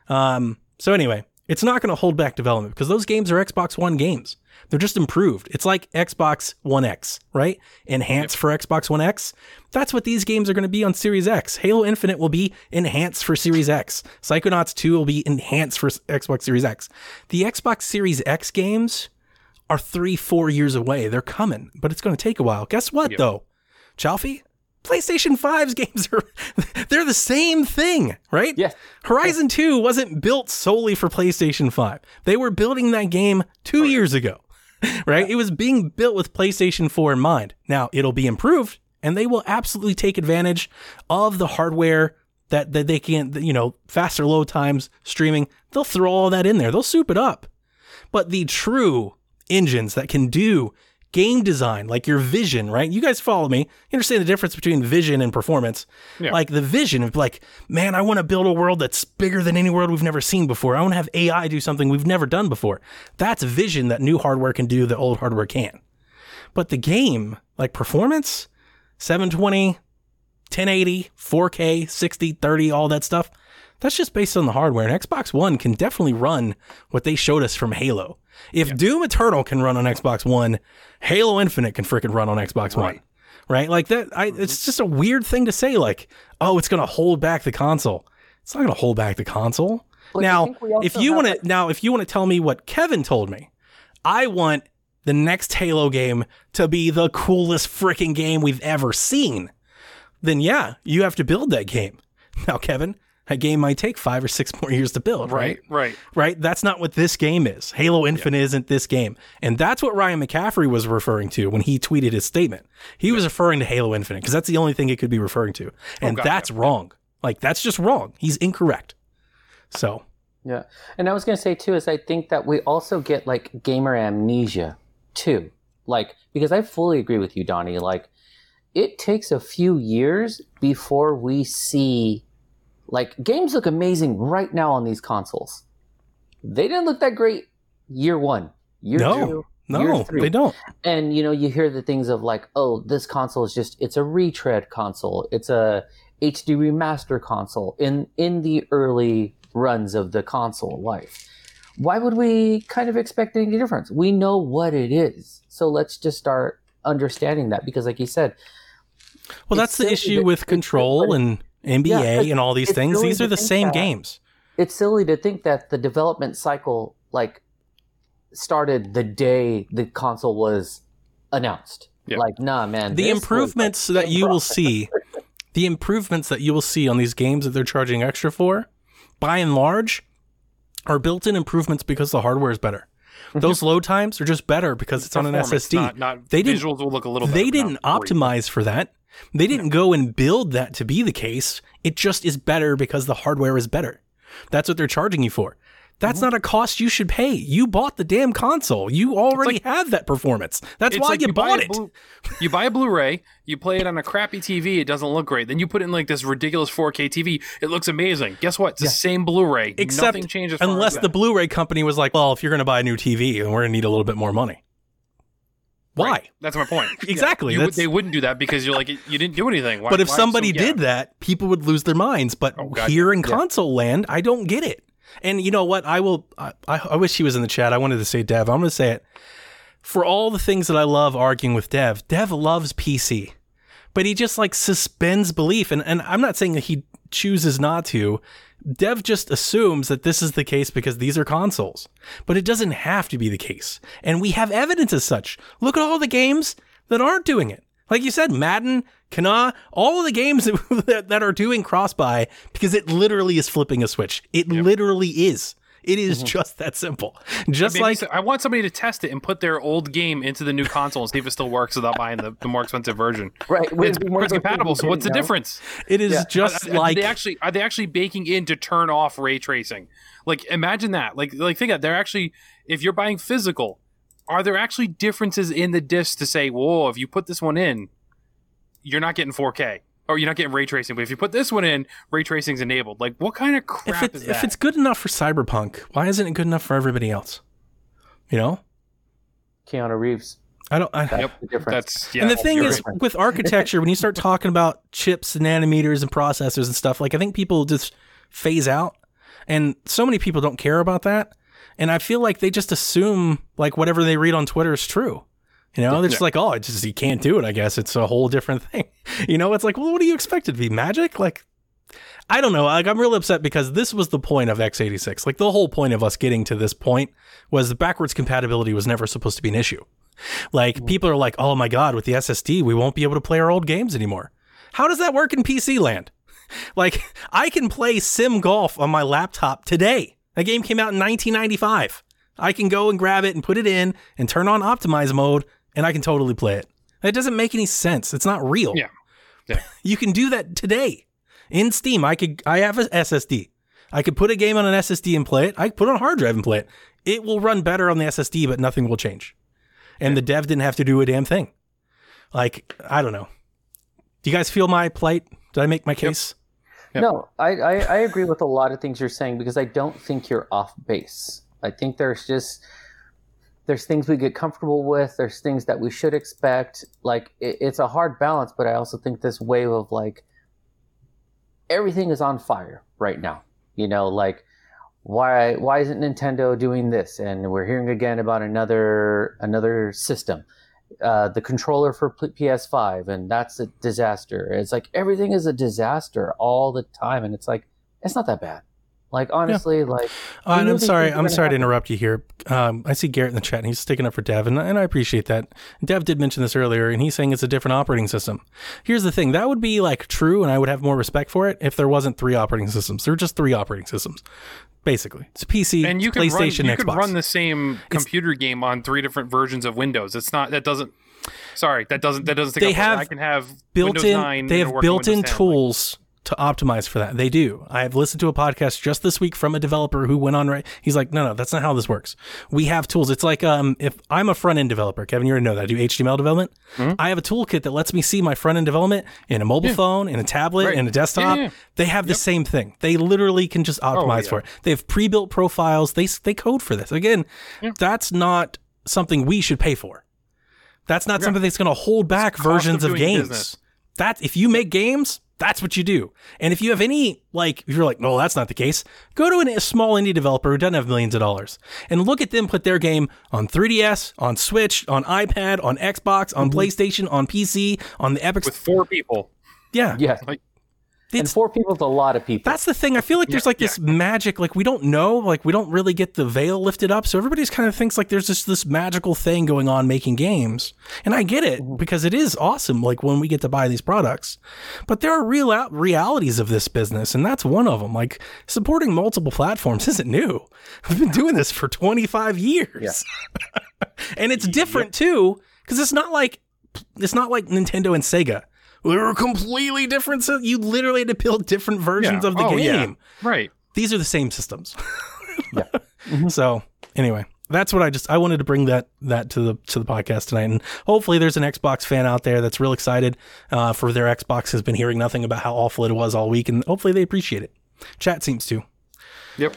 Um. So anyway, it's not going to hold back development because those games are Xbox One games. They're just improved. It's like Xbox One X, right? Enhanced for Xbox One X. That's what these games are going to be on Series X. Halo Infinite will be enhanced for Series X. Psychonauts 2 will be enhanced for Xbox Series X. The Xbox Series X games are three, four years away. They're coming, but it's going to take a while. Guess what, though? Chalfie? PlayStation 5's games are they're the same thing, right? Yes. Horizon 2 wasn't built solely for PlayStation 5. They were building that game 2 years ago. Right? It was being built with PlayStation 4 in mind. Now, it'll be improved and they will absolutely take advantage of the hardware that, that they can, you know, faster load times, streaming. They'll throw all that in there. They'll soup it up. But the true engines that can do game design, like your vision, right? You guys follow me. You understand the difference between vision and performance. Yeah. Like the vision of like, man, I want to build a world that's bigger than any world we've never seen before. I want to have AI do something we've never done before. That's vision that new hardware can do that old hardware can't. But the game, like performance, 720, 1080, 4K, 60, 30, all that stuff, that's just based on the hardware. And Xbox One can definitely run what they showed us from Halo. If Doom Eternal can run on Xbox One, Halo Infinite can freaking run on Xbox One. Right? Like that I it's just a weird thing to say like, "Oh, it's going to hold back the console." It's not going to hold back the console. Now, if you want to like- now if you want to tell me what Kevin told me, I want the next Halo game to be the coolest freaking game we've ever seen. Then yeah, you have to build that game. Now, Kevin, that game might take 5 or 6 more years to build, right? Right. right? That's not what this game is. Halo Infinite isn't this game. And that's what Ryan McCaffrey was referring to when he tweeted his statement. He was referring to Halo Infinite because that's the only thing it could be referring to. Oh, and gotcha. that's wrong. Like, that's just wrong. He's incorrect. So, Yeah. And I was going to say too is I think that we also get like gamer amnesia too. Like because I fully agree with you Donnie like it takes a few years before we see like games look amazing right now on these consoles. They didn't look that great year 1, year No. 2, no, year 3 they don't. and you know you hear the things of like oh this console is just it's a retread console it's a hd remaster console in in the early runs of the console life why would we kind of expect any difference we know what it is so let's just start understanding that because like you said Well, that's the issue that- with Control and NBA Yeah, and all these things. These are the same that. games. it's silly to think that the development cycle like started the day the console was announced Yeah. like nah man the improvements like, that you will see the improvements that you will see on these games that they're charging extra for by and large are built-in improvements because the hardware is better mm-hmm. those load times are just better because it's on an ssd Not, not They didn't- visuals will look a little. they didn't optimize for that they didn't go and build that to be the case it just is better because the hardware is better that's what they're charging you for that's Mm-hmm. not a cost you should pay. You bought the damn console. You already like- have that performance. That's why like you, buy bought it. Blu- you buy a Blu-ray, you play it on a crappy TV, it doesn't look great. Then you put it in like this ridiculous 4K TV, it looks amazing. Guess what? It's the same Blu-ray. Except Nothing changes. unless the Blu-ray company was like, "Well, if you're going to buy a new TV, then we're going to need a little bit more money." Why? Right. That's my point. Exactly, You would- they wouldn't do that because you're like you didn't do anything. Why, But if somebody so, yeah. did that, people would lose their minds. But Oh, God, here in yeah. console land, I don't get it. And you know what? I will. I, I I wish he was in the chat. I wanted to say Dev. I'm going to say it. For all the things that I love arguing with Dev, Dev loves PC. but he just like suspends belief. And, and I'm not saying that he chooses not to. Dev just assumes that this is the case because these are consoles, but it doesn't have to be the case. And we have evidence as such. Look at all the games that aren't doing it. Like you said, Madden, Kana, all of the games that, that are doing cross buy because it literally is flipping a switch. It literally is. It is mm-hmm. just that simple. Just like so- I want somebody to test it and put their old game into the new console and see if it still works without buying the, the more expensive version. Right. It's backwards compatible. So what's the know? difference? it is Yeah. just Are- are like they actually are they actually baking in to turn off ray tracing? Like imagine that. Like like think of they're actually if you're buying physical, are there actually differences in the disc to say, whoa, if you put this one in, you're not getting 4K or you're not getting ray tracing, but if you put this one in, ray tracing's enabled. Like what kind of crap if it, is if it's good enough for Cyberpunk, why isn't it good enough for everybody else? You know, Keanu Reeves. I don't. I, That's Yep. the difference. That's yeah. and the thing is, right. with architecture, when you start talking about chips, and nanometers, and processors and stuff, like I think people just phase out, and so many people don't care about that. And I feel like they just assume like whatever they read on Twitter is true. You know, they're just like, oh, it's just you can't do it. I guess it's a whole different thing. You know, it's like, well, what do you expect it to be? Magic? Like, I don't know. Like, I'm really upset because this was the point of x86. Like, the whole point of us getting to this point was the backwards compatibility was never supposed to be an issue. Like, mm-hmm. people are like, oh my God, with the SSD, we won't be able to play our old games anymore. How does that work in PC land? Like, I can play Sim Golf on my laptop today. That game came out in 1995. I can go and grab it and put it in and turn on optimize mode, and I can totally play it. That doesn't make any sense. It's not real. Yeah. Yeah. You can do that today in Steam. I could. I have an SSD. I could put a game on an SSD and play it. I could put it on a hard drive and play it. It will run better on the SSD, but nothing will change. And the dev didn't have to do a damn thing. Like I don't know. Do you guys feel my plight? Did I make my case? Yep. No, I, I, I agree with a lot of things you're saying because I don't think you're off base. I think there's just there's things we get comfortable with. There's things that we should expect. Like it, it's a hard balance, but I also think this wave of like everything is on fire right now. You know, like why why isn't Nintendo doing this? And we're hearing again about another another system. Uh, the controller for PS5, and that's a disaster. It's like everything is a disaster all the time, and it's like it's not that bad. Like honestly, like Uh, and I'm sorry. I'm gonna sorry to interrupt you here. Um, I see Garrett in the chat, and he's sticking up for Dev, and, and I appreciate that. Dev did mention this earlier, and he's saying it's a different operating system. Here's the thing: that would be like true, and I would have more respect for it if there wasn't three operating systems. There are just three operating systems, basically. It's PC, and you it's can run, PlayStation, you Xbox. can run the same computer game on three different versions of Windows. It's not that doesn't. Sorry, that doesn't that doesn't. Take They up work. have I can have Windows built-in. 9 They have built-in Windows 10, like- tools to optimize for that. They do. I have listened to a podcast just this week from a developer who went on right. He's like, no, no, that's not how this works. We have tools. It's like um, if I'm a front end developer, Kevin, you already know that. I do HTML development. Mm-hmm. I have a toolkit that lets me see my front end development in a mobile phone, in a tablet, Right. in a desktop. Yeah, yeah. They have the same thing. They literally can just optimize yeah. for it. They have pre-built profiles. They they code for this. Again, that's not something we should pay for. That's not something that's going to hold back of versions of, doing games. business. That if you make games, that's what you do. And if you have any like, if you're like, no, that's not the case. Go to an, a small indie developer who doesn't have millions of dollars and look at them put their game on 3DS, on Switch, on iPad, on Xbox, on mm-hmm. PlayStation, on PC, on the Epic. with four people. yeah, yeah, Like and It's- four people is a lot of people. That's the thing. I feel like there's like this magic, like we don't know, like we don't really get the veil lifted up. So everybody's kind of thinks like there's just this magical thing going on making games. And I get it mm-hmm. because it is awesome, like when we get to buy these products. But there are real out- realities of this business, and that's one of them. Like supporting multiple platforms isn't new. We've been doing this for 25 years. and it's different too, because it's not like it's not like Nintendo and Sega. They were completely different. So you literally had to build different versions Yeah. of the Oh, yeah. game. right. These are the same systems. Yeah. So anyway, that's what I just I wanted to bring that that to the to the podcast tonight, and hopefully there's an Xbox fan out there that's real excited uh, for their Xbox has been hearing nothing about how awful it was all week, and hopefully they appreciate it. Chat seems to. Yep.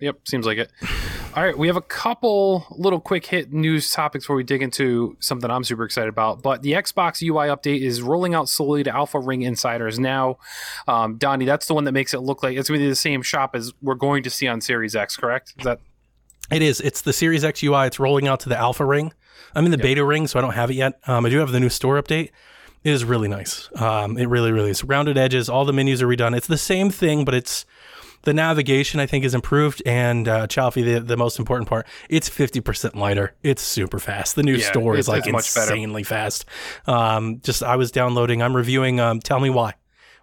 Yep. Seems like it. All right. We have a couple little quick hit news topics before we dig into something I'm super excited about. But the Xbox UI update is rolling out slowly to Alpha Ring insiders now. Um, Donnie, that's the one that makes it look like it's going to be the same shop as we're going to see on Series X, correct? Is that It is. It's the Series X UI. It's rolling out to the Alpha Ring. I'm in the beta ring, so I don't have it yet. Um, I do have the new store update. It is really nice. Um, it really, really is. Rounded edges, all the menus are redone. It's the same thing, but it's the navigation I think is improved. And uh, Chalfie, the, the most important part, it's 50% lighter. It's super fast. The new Yeah, store is like it's much better. insanely fast. Um, just I was downloading, I'm reviewing um, Tell Me Why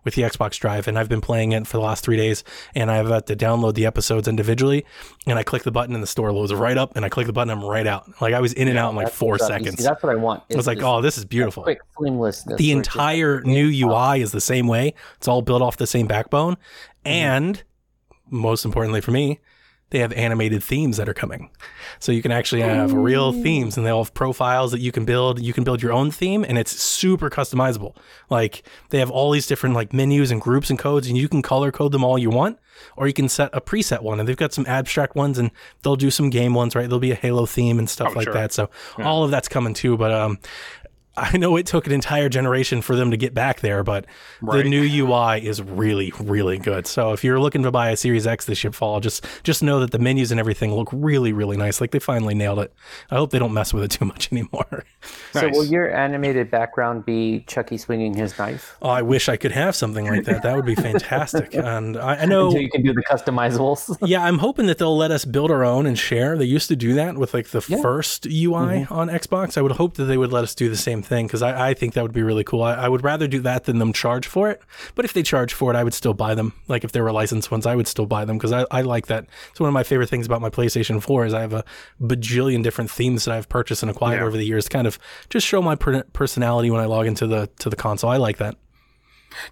with the Xbox Drive, and I've been playing it for the last three days. And I've had to download the episodes individually, and I click the button, and the store loads right up, and I click the button, I'm right out. Like I was in and out in like four what's seconds. see, that's what I want. I was like, oh, this is beautiful. quick seamlessness. The where it's just entire new UI is the same way. It's all built off the same backbone. And most importantly for me, they have animated themes that are coming. So you can actually have real themes and they'll have profiles that you can build. You can build your own theme and it's super customizable. Like they have all these different like menus and groups and codes and you can color code them all you want or you can set a preset one and they've got some abstract ones and they'll do some game ones, right? There'll be a Halo theme and stuff Oh, like sure. that. So all of that's coming too, but um I know it took an entire generation for them to get back there, but the new UI is really, really good. So if you're looking to buy a Series X this year fall, just just know that the menus and everything look really, really nice. Like they finally nailed it. I hope they don't mess with it too much anymore. So Nice. will your animated background be Chucky swinging his knife? Oh, I wish I could have something like that. That would be fantastic. And I, I know. Until you can do the customizables. Yeah, I'm hoping that they'll let us build our own and share. They used to do that with like the Yeah. first UI mm-hmm. on Xbox. I would hope that they would let us do the same thing because I, I think that would be really cool. I, I would rather do that than them charge for it. But if they charge for it, I would still buy them. Like if they were licensed ones, I would still buy them because I, I like that. It's one of my favorite things about my PlayStation 4 is I have a bajillion different themes that I've purchased and acquired Yeah. over the years. Kind of just show my per- personality when I log into the to the console. I like that.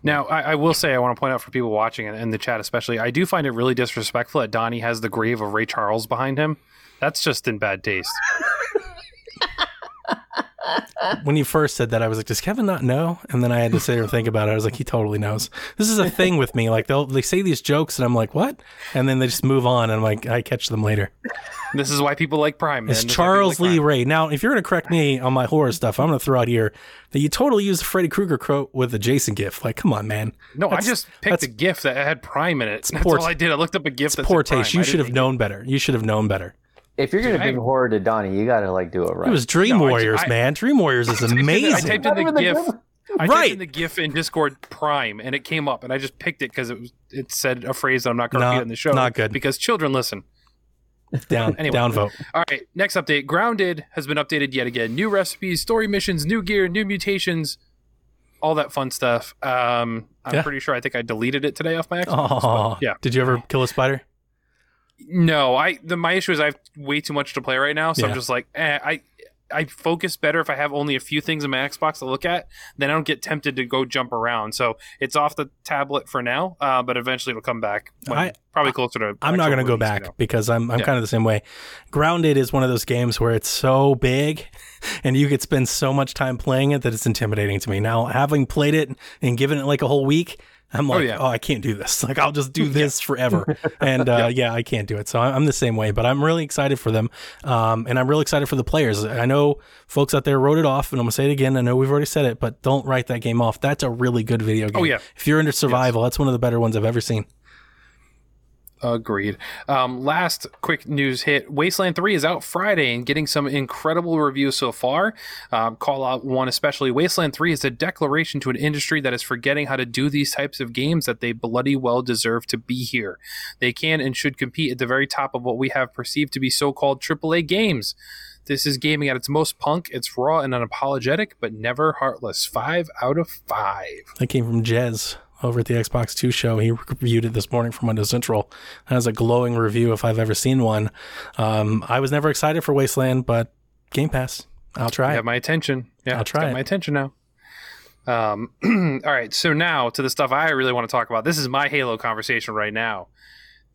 Now, I, I will say, I want to point out for people watching and in the chat especially, I do find it really disrespectful that Donnie has the grave of Ray Charles behind him. That's just in bad taste. when you first said that, I was like, "Does Kevin not know?" And then I had to sit here and think about it. I was like, "He totally knows." This is a thing with me. Like they'll they say these jokes, and I'm like, "What?" And then they just move on, and I'm like, I catch them later. This is why people like Prime. Man. It's This is why people Charles like Lee Prime. Ray. Now, if you're going to correct me on my horror stuff, I'm going to throw out here that you totally used the Freddy Krueger quote with the Jason gif. Like, come on, man. No, I just picked that's a GIF that had Prime in it. That's poor all I did. I looked up a GIF. That's Poor taste. You should have known better. You should have known better. If you're gonna I- bring horror to Donnie, you gotta like do it right. It was Dream No, Warriors, I- man. Dream Warriors is amazing. I amazing. typed Not in the the GIF. GIF. I typed in the GIF in Discord Prime, and it came up, and I just picked it because it was it said a phrase that I'm not going to Not- repeat in the show. not good. because children listen. down, Anyway. down vote. All right, next update. Grounded has been updated yet again. New recipes, story missions, new gear, new mutations, all that fun stuff. Um, I'm Yeah. pretty sure I think I deleted it today off my Xbox. Oh, yeah. Did you ever kill a spider? No, I the my issue is I have way too much to play right now, so Yeah. I'm just like, eh, I I focus better if I have only a few things in my Xbox to look at. Then I don't get tempted to go jump around. So it's off the tablet for now, uh, but eventually it'll come back. I- probably closer to. I'm not going to go back you know. because I'm I'm Yeah. kind of the same way. Grounded is one of those games where it's so big and you could spend so much time playing it that it's intimidating to me. Now, having played it and given it like a whole week, I'm like, oh, yeah. I can't do this. Like, I'll just do this forever. And uh, yeah. I can't do it. So I'm the same way, but I'm really excited for them. Um, and I'm really excited for the players. I know folks out there wrote it off, and I'm going to say it again. I know we've already said it, but don't write that game off. That's a really good video game. Oh, yeah. If you're into survival, that's one of the better ones I've ever seen. Agreed. Um, last quick news hit: Wasteland Three is out Friday and getting some incredible reviews so far. Um, call out one especially. Wasteland Three is a declaration to an industry that is forgetting how to do these types of games that they bloody well deserve to be here. They can and should compete at the very top of what we have perceived to be so-called AAA games. This is gaming at its most punk. It's raw and unapologetic, but never heartless. Five out of five. That came from Jez over at the Xbox 2 show. He reviewed it this morning from Windows Central. That was a glowing review if I've ever seen one. Um, I was never excited for Wasteland, but Game Pass. I'll try You have my attention. Yeah, I'll try got it. my attention now. Um, all right, so now to the stuff I really want to talk about. This is my Halo conversation right now.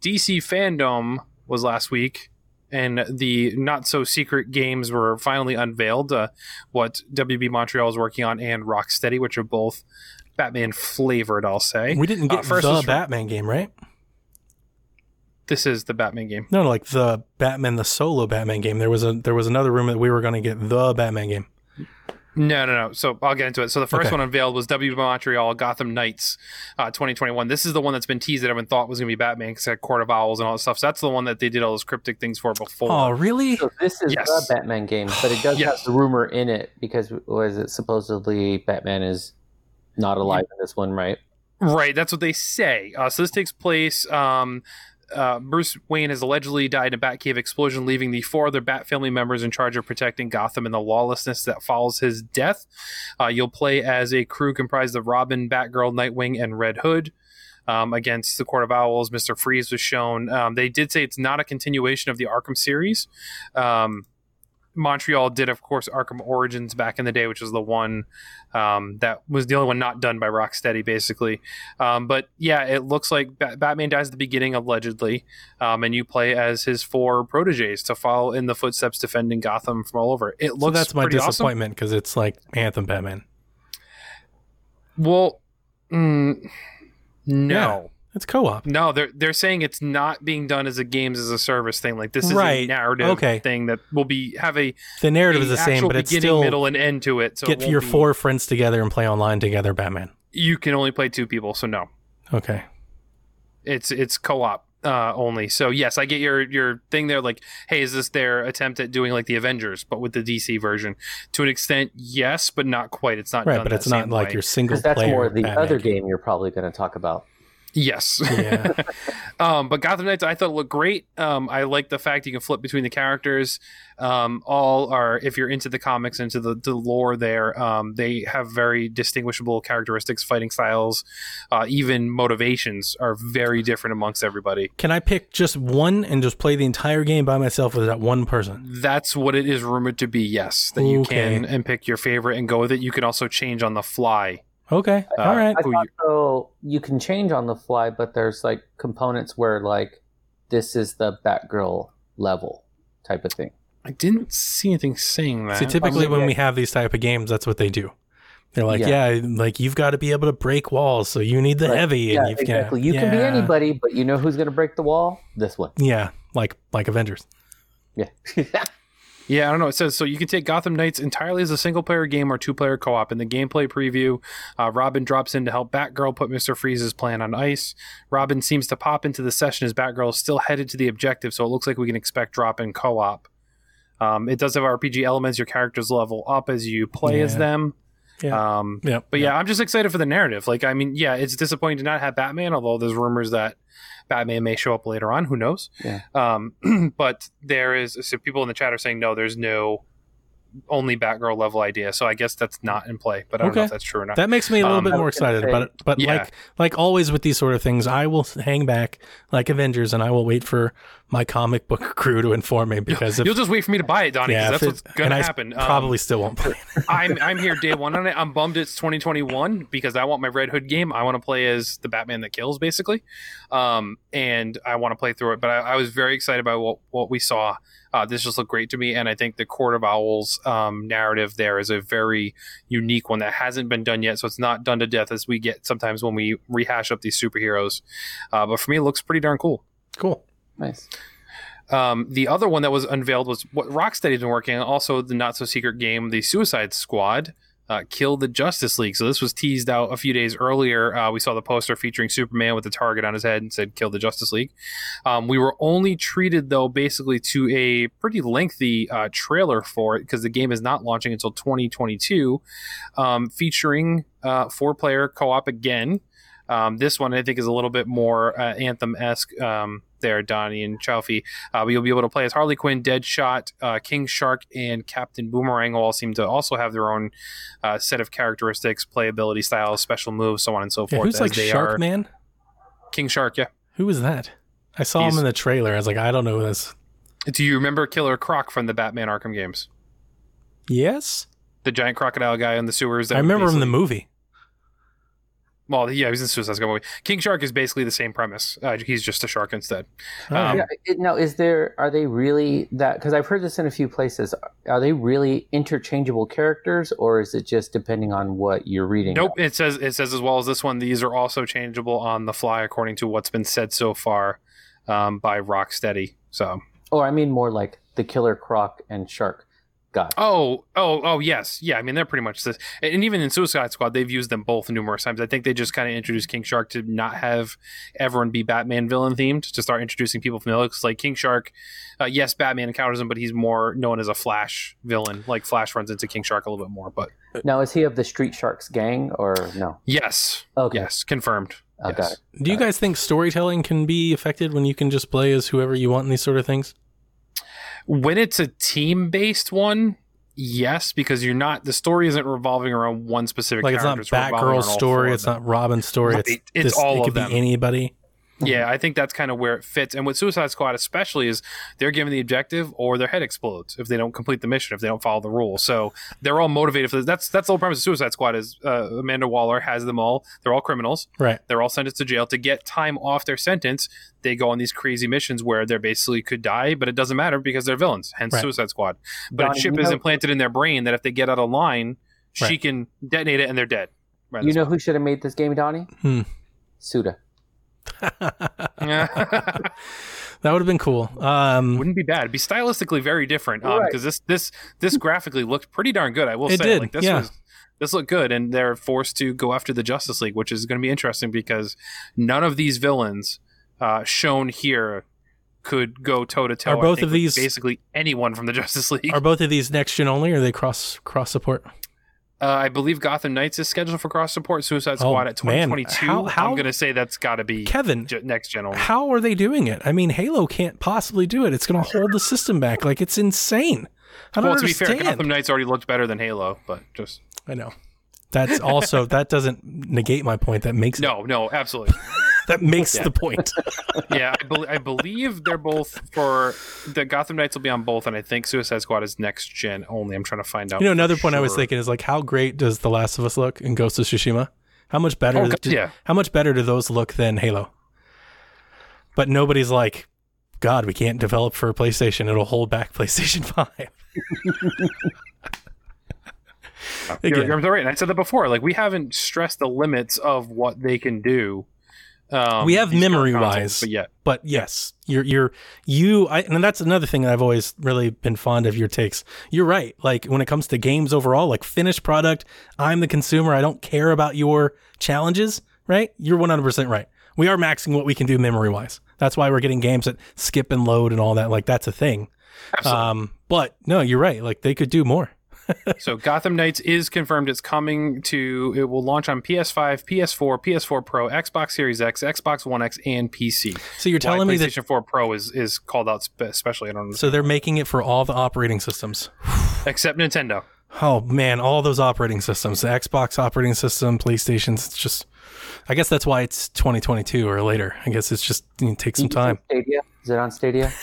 DC Fandom was last week, and the not so secret games were finally unveiled. Uh, what WB Montreal is working on and Rocksteady, which are both Batman flavored, I'll say. We didn't Uh, get first the Batman game, right? This is the Batman game. No, like the Batman, the solo Batman game. There was a there was another rumor that we were going to get the Batman game. No, no, no. So I'll get into it. So the first Okay. one unveiled was W Montreal Gotham Knights, uh, 2021. This is the one that's been teased that everyone thought was going to be Batman because it had Court of Owls and all that stuff. So that's the one that they did all those cryptic things for before. Oh, really? So this is Yes. the Batman game, but it does Yes. have the rumor in it because was it supposedly Batman is not alive in this one, right? Right, that's what they say. Uh, so this takes place. Um, uh, Bruce Wayne has allegedly died in a Batcave explosion, leaving the four other Bat family members in charge of protecting Gotham and the lawlessness that follows his death. Uh, you'll play as a crew comprised of Robin, Batgirl, Nightwing, and Red Hood. Um, against the Court of Owls, Mister Freeze was shown. Um, they did say it's not a continuation of the Arkham series. Um, Montreal did, of course, Arkham Origins back in the day, which was the one um, that was the only one not done by Rocksteady, basically. Um, but yeah, it looks like Ba- Batman dies at the beginning, allegedly, um, and you play as his four proteges to follow in the footsteps, defending Gotham from all over. It looks So that's my disappointment because it's like Anthem Batman. Well, mm, no. Yeah. It's co-op. No, they're they're saying it's not being done as a games as a service thing. Like this is right. a Right. narrative Okay. thing that will be have a, The narrative a is the same, but it's beginning, still middle, and end to it. So get won't your be- four friends together and play online together, Batman. You can only play two people, so no. Okay. it's it's co-op uh, only. So yes, I get your your thing there. Like, hey, is this their attempt at doing like the Avengers, but with the DC version? To an extent, yes, but not quite. It's not Right, done but that it's not same like your single Because that's more the Batman other game you're probably going to talk about. Yes. Yeah. um, but Gotham Knights, I thought it looked great. Um, I like the fact you can flip between the characters. Um, all are, if you're into the comics, into the, the lore there, um, they have very distinguishable characteristics, fighting styles, uh, even motivations are very different amongst everybody. Can I pick just one and just play the entire game by myself with that one person? That's what it is rumored to be. Yes, that you can and pick your favorite and go with it. You can also change on the fly. Okay. Uh, All right. I thought you- so. You can change on the fly, but there's like components where like this is the Batgirl level type of thing. I didn't see anything saying that. See, typically Um, when yeah. we have these type of games, that's what they do. They're like, Yeah. yeah, like you've got to be able to break walls, so you need the Right. heavy. Yeah, and you've exactly. Got, You can be anybody, but you know who's going to break the wall? This one. Yeah, like like Avengers. Yeah. Yeah, I don't know. It says so you can take Gotham Knights entirely as a single player game or two player co op. In the gameplay preview, uh, Robin drops in to help Batgirl put Mr. Freeze's plan on ice. Robin seems to pop into the session as Batgirl is still headed to the objective, so it looks like we can expect drop in co op. Um, it does have RPG elements. Your characters level up as you play as them. Yeah. Um, Yeah. but yeah, I'm just excited for the narrative. Like, I mean, yeah, it's disappointing to not have Batman, although there's rumors that Batman may show up later on. Who knows? Yeah. Um, but there is so people in the chat are saying no, there's no only Batgirl level idea. So I guess that's not in play. But I don't know if that's true or not. That makes me a little Um, bit more excited, say- but but Yeah. like like always with these sort of things, I will hang back like Avengers, and I will wait for my comic book crew to inform me because if You'll just wait for me to buy it, Donnie. yeah, that's what's gonna happen. Um, probably still won't play. it. I'm I'm here day one on it. I'm bummed it's 2021 because I want my Red Hood game. I want to play as the Batman that kills, basically, um, and I want to play through it. But I, I was very excited by what what we saw. Uh, this just looked great to me, and I think the Court of Owls um, narrative there is a very unique one that hasn't been done yet. So it's not done to death as we get sometimes when we rehash up these superheroes. Uh, but for me, it looks pretty darn cool. Cool. Nice. Um, the other one that was unveiled was what Rocksteady's been working on, also the not so secret game, The Suicide Squad. Uh, Kill the Justice League. So this was teased out a few days earlier. Uh, we saw the poster featuring Superman with the target on his head and said "Kill the Justice League." Um, we were only treated though, basically, to a pretty lengthy uh, trailer for it because the game is not launching until 2022, um, featuring uh, four-player co-op again. Um, this one I think is a little bit more uh, anthem esque. Um, there, Donnie and Chaufi. Uh, but you'll be able to play as Harley Quinn, Deadshot, uh, King Shark, and Captain Boomerang. All seem to also have their own uh, set of characteristics, playability styles, special moves, so on and so Yeah, forth. who's like they Shark are. Man? King Shark, yeah. Who is that? I saw He's- him in the trailer. I was like, I don't know this. Do you remember Killer Croc from the Batman Arkham games? Yes, The giant crocodile guy in the sewers. that I remember him in the movie. Well, yeah, he was in Suicide Squad movie. King Shark is basically the same premise. Uh, he's just a shark instead. All right. Um, yeah, it, now, is there? Are they really that? Because I've heard this in a few places. Are they really interchangeable characters, or is it just depending on what you're reading? Nope. It says it says as well as this one. These are also changeable on the fly, according to what's been said so far um, by Rocksteady. So Or I mean more like the Killer Croc and Shark. Guy. Oh, oh, oh, yes, yeah. I mean, they're pretty much this, and even in Suicide Squad, they've used them both numerous times. I think they just kind of introduced King Shark to not have everyone be Batman villain themed, to start introducing people from the looks like King Shark. Uh, yes, Batman encounters him, but he's more known as a Flash villain. Like Flash runs into King Shark a little bit more, but Now, is he of the Street Sharks gang or no? yes, Okay. yes, confirmed. I yes. got it. Do you guys think storytelling can be affected when you can just play as whoever you want in these sort of things? When it's a team based one, yes, because you're not the story isn't revolving around one specific. Like it's not character, revolving around Batgirl's story, it's not Robin's story. Right. It's, It's this, all it of could them. be anybody. Yeah, I think that's kind of where it fits. And with Suicide Squad, especially, is they're given the objective or their head explodes if they don't complete the mission, if they don't follow the rules. So they're all motivated for this. That's that's the whole premise of Suicide Squad. Is uh, Amanda Waller has them all? They're all criminals. Right. They're all sentenced to jail to get time off their sentence. They go on these crazy missions where they basically could die, but it doesn't matter because they're villains. Hence Right. Suicide Squad. But Donnie, a chip is know- implanted in their brain that if they get out of line, she Right. can detonate it and they're dead. Right, You that's know who should have made this game, Donnie? Hmm. Suda. That would have been cool. Um, wouldn't be bad. It'd be stylistically very different because Right. this this this graphically looked pretty darn good. I will It say, did, like this yeah. was this looked good, and they're forced to go after the Justice League, which is going to be interesting because none of these villains uh, shown here could go toe to toe. Are both of these- basically anyone from the Justice League? are both of these next gen only, or are they cross cross support? Uh, I believe Gotham Knights is scheduled for cross support. Suicide Oh, Squad at 2022. How- how- I'm going to say that's got to be Kevin, next gen only. how are they doing it? I mean, Halo can't possibly do it. It's going to hold the system back. Like it's insane. I don't Well, to understand. be fair, Gotham Knights already looked better than Halo, but just I know. That's also that doesn't negate my point. That makes it, no, no, absolutely. that makes Yeah. the point. yeah, I, bel I believe they're both for the Gotham Knights will be on both, and I think Suicide Squad is next gen only. I'm trying to find out. You know, another point I was thinking is like, how great does The Last of Us look in Ghost of Tsushima? How much better? Oh, God, do, yeah. How much better do those look than Halo? But nobody's like, God, we can't develop for PlayStation. It'll hold back PlayStation Five. You're, you're right. And I said that before. Like we haven't stressed the limits of what they can do. Um, We have memory wise. but yet But yes, you're you're you. I, and that's another thing that I've always really been fond of your takes. You're right. Like when it comes to games overall, like finished product, I'm the consumer. I don't care about your challenges. Right? You're 100 percent right. We are maxing what we can do memory wise. That's why we're getting games that skip and load and all that. Like that's a thing. absolutely. Um, but no, you're right. Like they could do more. So Gotham Knights is confirmed. It's coming to. It will launch on PS5, PS4, PS4 Pro, Xbox Series X, Xbox One X, and PC. So you're Why telling me that. PlayStation 4 Pro is is called out spe- especially. I don't know. So they're making it for all the operating systems. except Nintendo. Oh man, all those operating systems, the Xbox operating system, PlayStation's it's just I guess that's why it's 2022 or later. I guess it's just you know, take some time. Stadia. Is it on Stadia?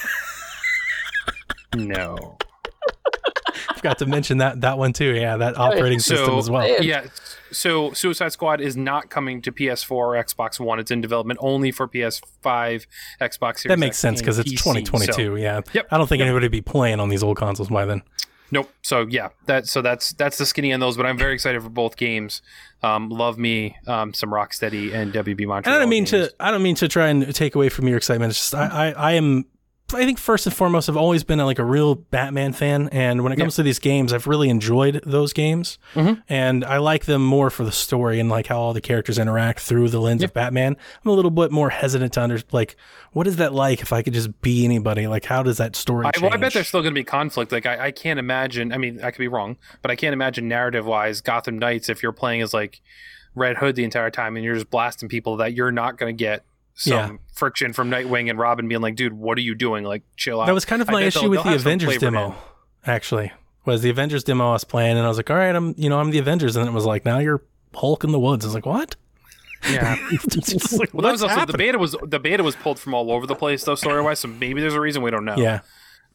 No. Forgot to mention that that one too. Yeah, that operating So- system as well. Yeah. Yeah. So Suicide Squad is not coming to PS4 or Xbox One. It's in development only for PS5, Xbox Series That makes X, sense because it's 2022. So- yeah. Yep. I don't think Yep. anybody would be playing on these old consoles by then. Nope. So yeah, that so that's that's the skinny on those. But I'm very excited for both games. Um, love me um, some Rocksteady and WB Montreal. And I don't mean games. to. I don't mean to try and take away from your excitement. It's just I. I, I am. I think first and foremost, I've always been like a real Batman fan, and when it comes to these games, I've really enjoyed those games, Mhm. and I like them more for the story and like how all the characters interact through the lens of Batman. I'm a little bit more hesitant to under like what is that like if I could just be anybody? Like how does that story? I, change? well, I bet there's still going to be conflict. Like I, I can't imagine. I mean, I could be wrong, but I can't imagine narrative wise Gotham Knights if you're playing as like Red Hood the entire time and you're just blasting people that you're not going to get some Yeah. friction from Nightwing and Robin being like, dude, what are you doing? Like, chill out. That was kind of my issue with the Avengers demo. Actually, was the Avengers demo I was playing, and I was like, all right, I'm you know I'm the Avengers, and it was like now you're Hulk in the woods. I was like, what? Yeah. Like, Well, that was also the beta was the beta was pulled from all over the place though story wise. So maybe there's a reason we don't know. Yeah.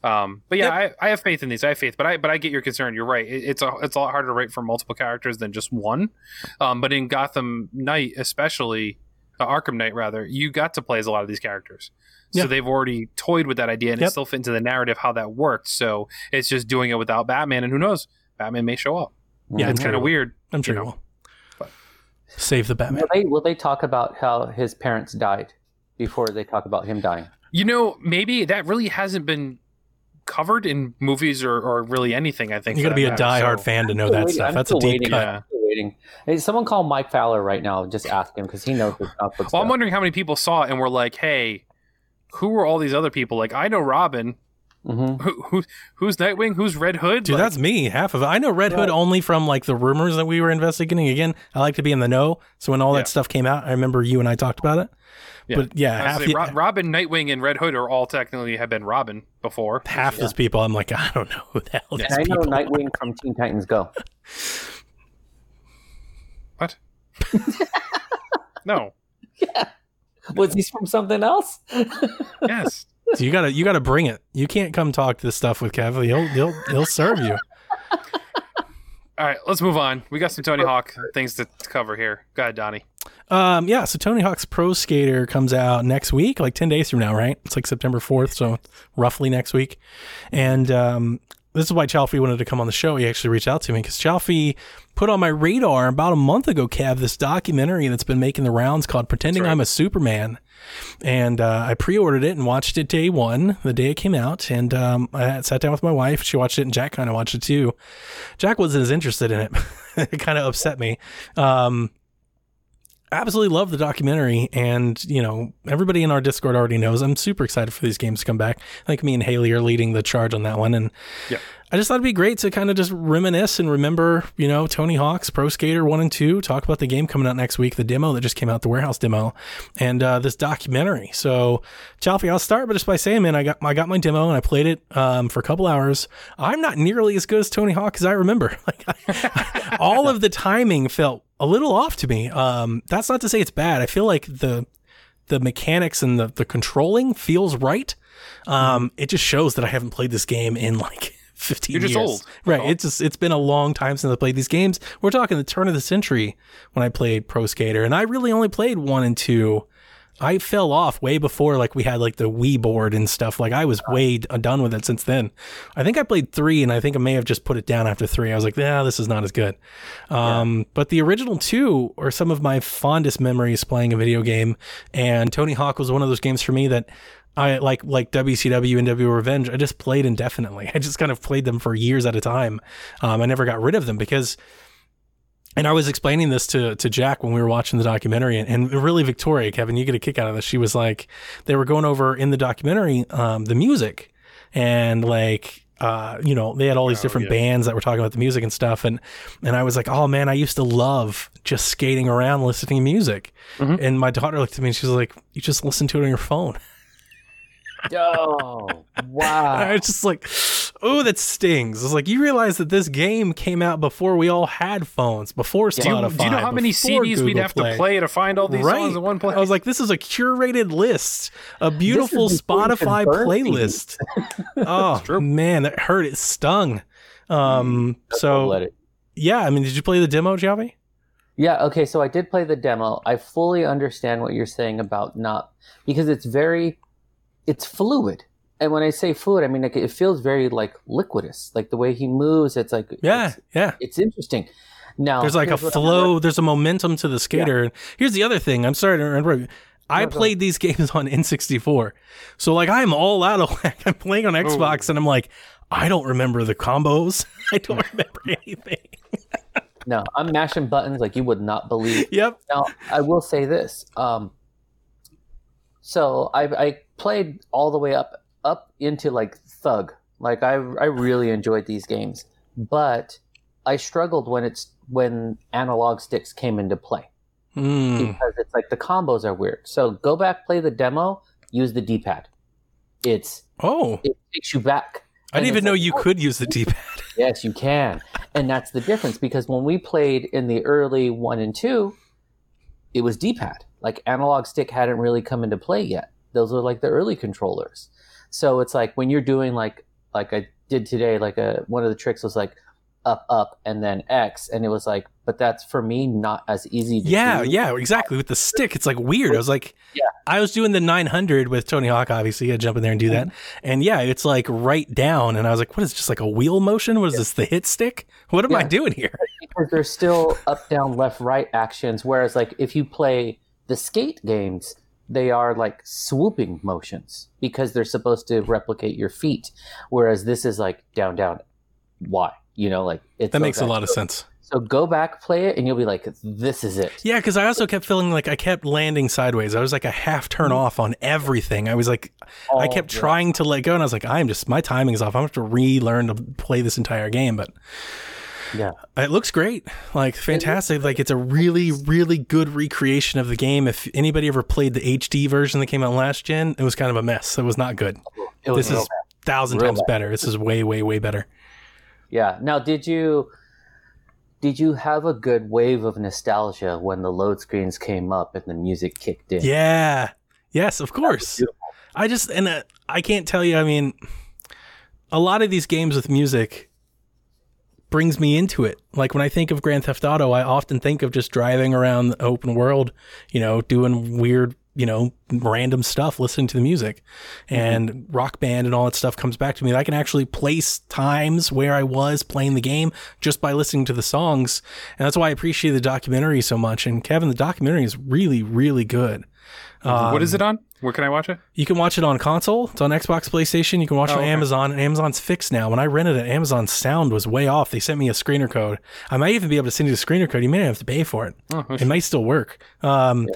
Um, but yeah, I, I have faith in these. I have faith, but I but I get your concern. You're right. It, it's a it's a lot harder to write for multiple characters than just one. Um, but in Gotham Knight, especially uh, Arkham Knight, rather, you got to play as a lot of these characters. So Yeah. they've already toyed with that idea, and Yep. it still fit into the narrative how that worked. So it's just doing it without Batman, and who knows, Batman may show up. Yeah, it's kind of weird. I'm sure you you know. will. But- Save the Batman. Will they, will they talk about how his parents died before they talk about him dying? You know, maybe that really hasn't been covered in movies or, or really anything. I think You got to be a that matter, diehard so- fan to know that still stuff. That's I'm a deep waiting. cut. Yeah. I'm still waiting. Hey, someone call Mike Fowler right now. Just ask him because he knows his comic book Well, I'm wondering how many people saw it and were like, "Hey, who were all these other people? Like, I know Robin. Mhm. Who, who who's Nightwing? Who's Red Hood? Dude, Like, that's me. Half of it. I know Red Hood only from like the rumors that we were investigating. Again, I like to be in the know. So when all Yeah. that stuff came out, I remember you and I talked about it. Yeah. But yeah, half, say, Ro- Robin, Nightwing, and Red Hood are all technically have been Robin before. half those people, I'm like, I don't know who the hell these And I know people. Nightwing from Teen Titans Go. What? no. Yeah. Was he from something else? Yes. So you gotta you gotta bring it. You can't come talk this stuff with Kev. He'll he'll he'll serve you. All right, let's move on. We got some Tony Hawk things to cover here. Go ahead, Donnie. Um, yeah, so Tony Hawk's Pro Skater comes out next week, like 10 days from now, right? It's like September 4th, so roughly next week. And um, this is why Chalfie wanted to come on the show. He actually reached out to me because Chalfie put on my radar about a month ago, Kev, this documentary that's been making the rounds called Pretending right. I'm a Superman. And uh, I pre ordered it and watched it day one, the day it came out. And um, I sat down with my wife. She watched it, and Jack kind of watched it too. Jack wasn't as interested in it. it kind of upset me. Um, absolutely love the documentary and you know everybody in our discord already knows i'm super excited for these games to come back. I think me and haley are leading the charge on that one. And Yep. i just thought it'd be great to kind of just reminisce and remember you know tony hawk's pro skater 1 and 2 talk about the game coming out next week the demo that just came out the warehouse demo and uh, this documentary. So Chalfie, i'll start but just by saying man i got i got my demo and i played it um, for a couple hours. I'm not nearly as good as tony hawk as i remember. Like I, all of the timing felt a little off to me. Um, that's not to say it's bad. I feel like the the mechanics and the the controlling feels right. Um, it just shows that I haven't played this game in like 15 You're just years. old. Right. It's just it's been a long time since I played these games. We're talking the turn of the century when I played Pro Skater, and I really only played one and two. I fell off way before like we had like the Wii board and stuff. Like I was way done with it since then. I think I played three, and I think I may have just put it down after three. I was like, yeah, this is not as good. Um, But the original two are some of my fondest memories playing a video game, and Tony Hawk was one of those games for me that. I like like WCW and W Revenge. I just played indefinitely. I just kind of played them for years at a time. Um, I never got rid of them because and I was explaining this to to Jack when we were watching the documentary, and, and really Victoria, Kevin, you get a kick out of this. She was like, they were going over in the documentary um, the music, and like. Uh, you know, they had all these different yeah. bands that were talking about the music and stuff, and and I was like, oh man, I used to love just skating around listening to music. And my daughter looked at me and she was like, you just listen to it on your phone. Oh, And I was just like, oh, that stings. It's like you realize that this game came out before we all had phones, before Do you, Spotify. do you know how many before CDs we'd Google have to play to find all these songs in one place? I was like, this is a curated list, a beautiful before you could Spotify playlist. oh man, that hurt. It stung. Um, so Let it. yeah, I mean, did you play the demo, Javi? Yeah, okay, so I did play the demo. I fully understand what you're saying about not because it's very it's fluid. And when I say fluid, I mean like it feels very like liquidous. Like the way he moves, it's like Yeah, it's, yeah. it's interesting. Now There's like a here's what I'm flow. There's a momentum to the skater. Here's the other thing. I'm sorry to interrupt. I No, played these games on N64, so like I'm all out of whack. I'm playing on Xbox, and I'm like, I don't remember the combos. I don't remember anything. No, I'm mashing buttons like you would not believe. Yep. Now, I will say this. Um, so I, I played all the way up up into like Thug. Like I I really enjoyed these games, but I struggled when it's when analog sticks came into play Hmm. because it's like the combos are weird. So go back, play the demo, use the D-pad. It's Oh, it takes you back. I didn't even know like, you oh, could use the D-pad. Yes, you can. And that's the difference because when we played in the early one and two, it was D pad. Like analog stick hadn't really come into play yet. Those were like the early controllers. So it's like when you're doing like like I did today, like a one of the tricks was like up, up, and then X, and it was like, but that's for me not as easy. to Yeah, do. yeah, exactly. With the stick, it's like weird. I was like, Yeah. I was doing the 900 with Tony Hawk. Obviously, I jump in there and do that. And yeah, it's like right down. And I was like, what is just like a wheel motion? What is this? The hit stick? What am I doing here? because there's still up, down, left, right actions. Whereas like if you play the skate games, they are like swooping motions because they're supposed to replicate your feet, whereas this is like down down. Why? You know, like it's That makes a lot of sense. So go back, play it, and you'll be like, "This is it." Yeah, because I also kept feeling like I kept landing sideways. I was like a half turn mm-hmm. off on everything. I was like, I Oh, kept trying to let go, and I was like, I'm just my timing's off. I'm gonna have to relearn to play this entire game. But Yeah. it looks great, like fantastic. Like it's a really, really good recreation of the game. If anybody ever played the HD version that came out last gen, it was kind of a mess. It was not good. Was This is thousand Real times bad. better. This is way, way, way better. Yeah. Now, did you did you have a good wave of nostalgia when the load screens came up and the music kicked in? Yeah. Yes, of course. I just and uh, I can't tell you. I mean, a lot of these games with music brings me into it. Like when I think of Grand Theft Auto, I often think of just driving around the open world, you know, doing weird, you know, random stuff, listening to the music, mm-hmm. and Rock Band and all that stuff comes back to me. I can actually place times where I was playing the game just by listening to the songs, and that's why I appreciate the documentary so much. And Kevin, the documentary is really, really good. What is it on? Where can I watch it? You can watch it on console. It's on Xbox, PlayStation. You can watch it Oh, on okay. Amazon, and Amazon's fixed now. When I rented it, Amazon's sound was way off. They sent me a screener code. I might even be able to send you the screener code. You may not have to pay for it. Oh, It might still work. Um,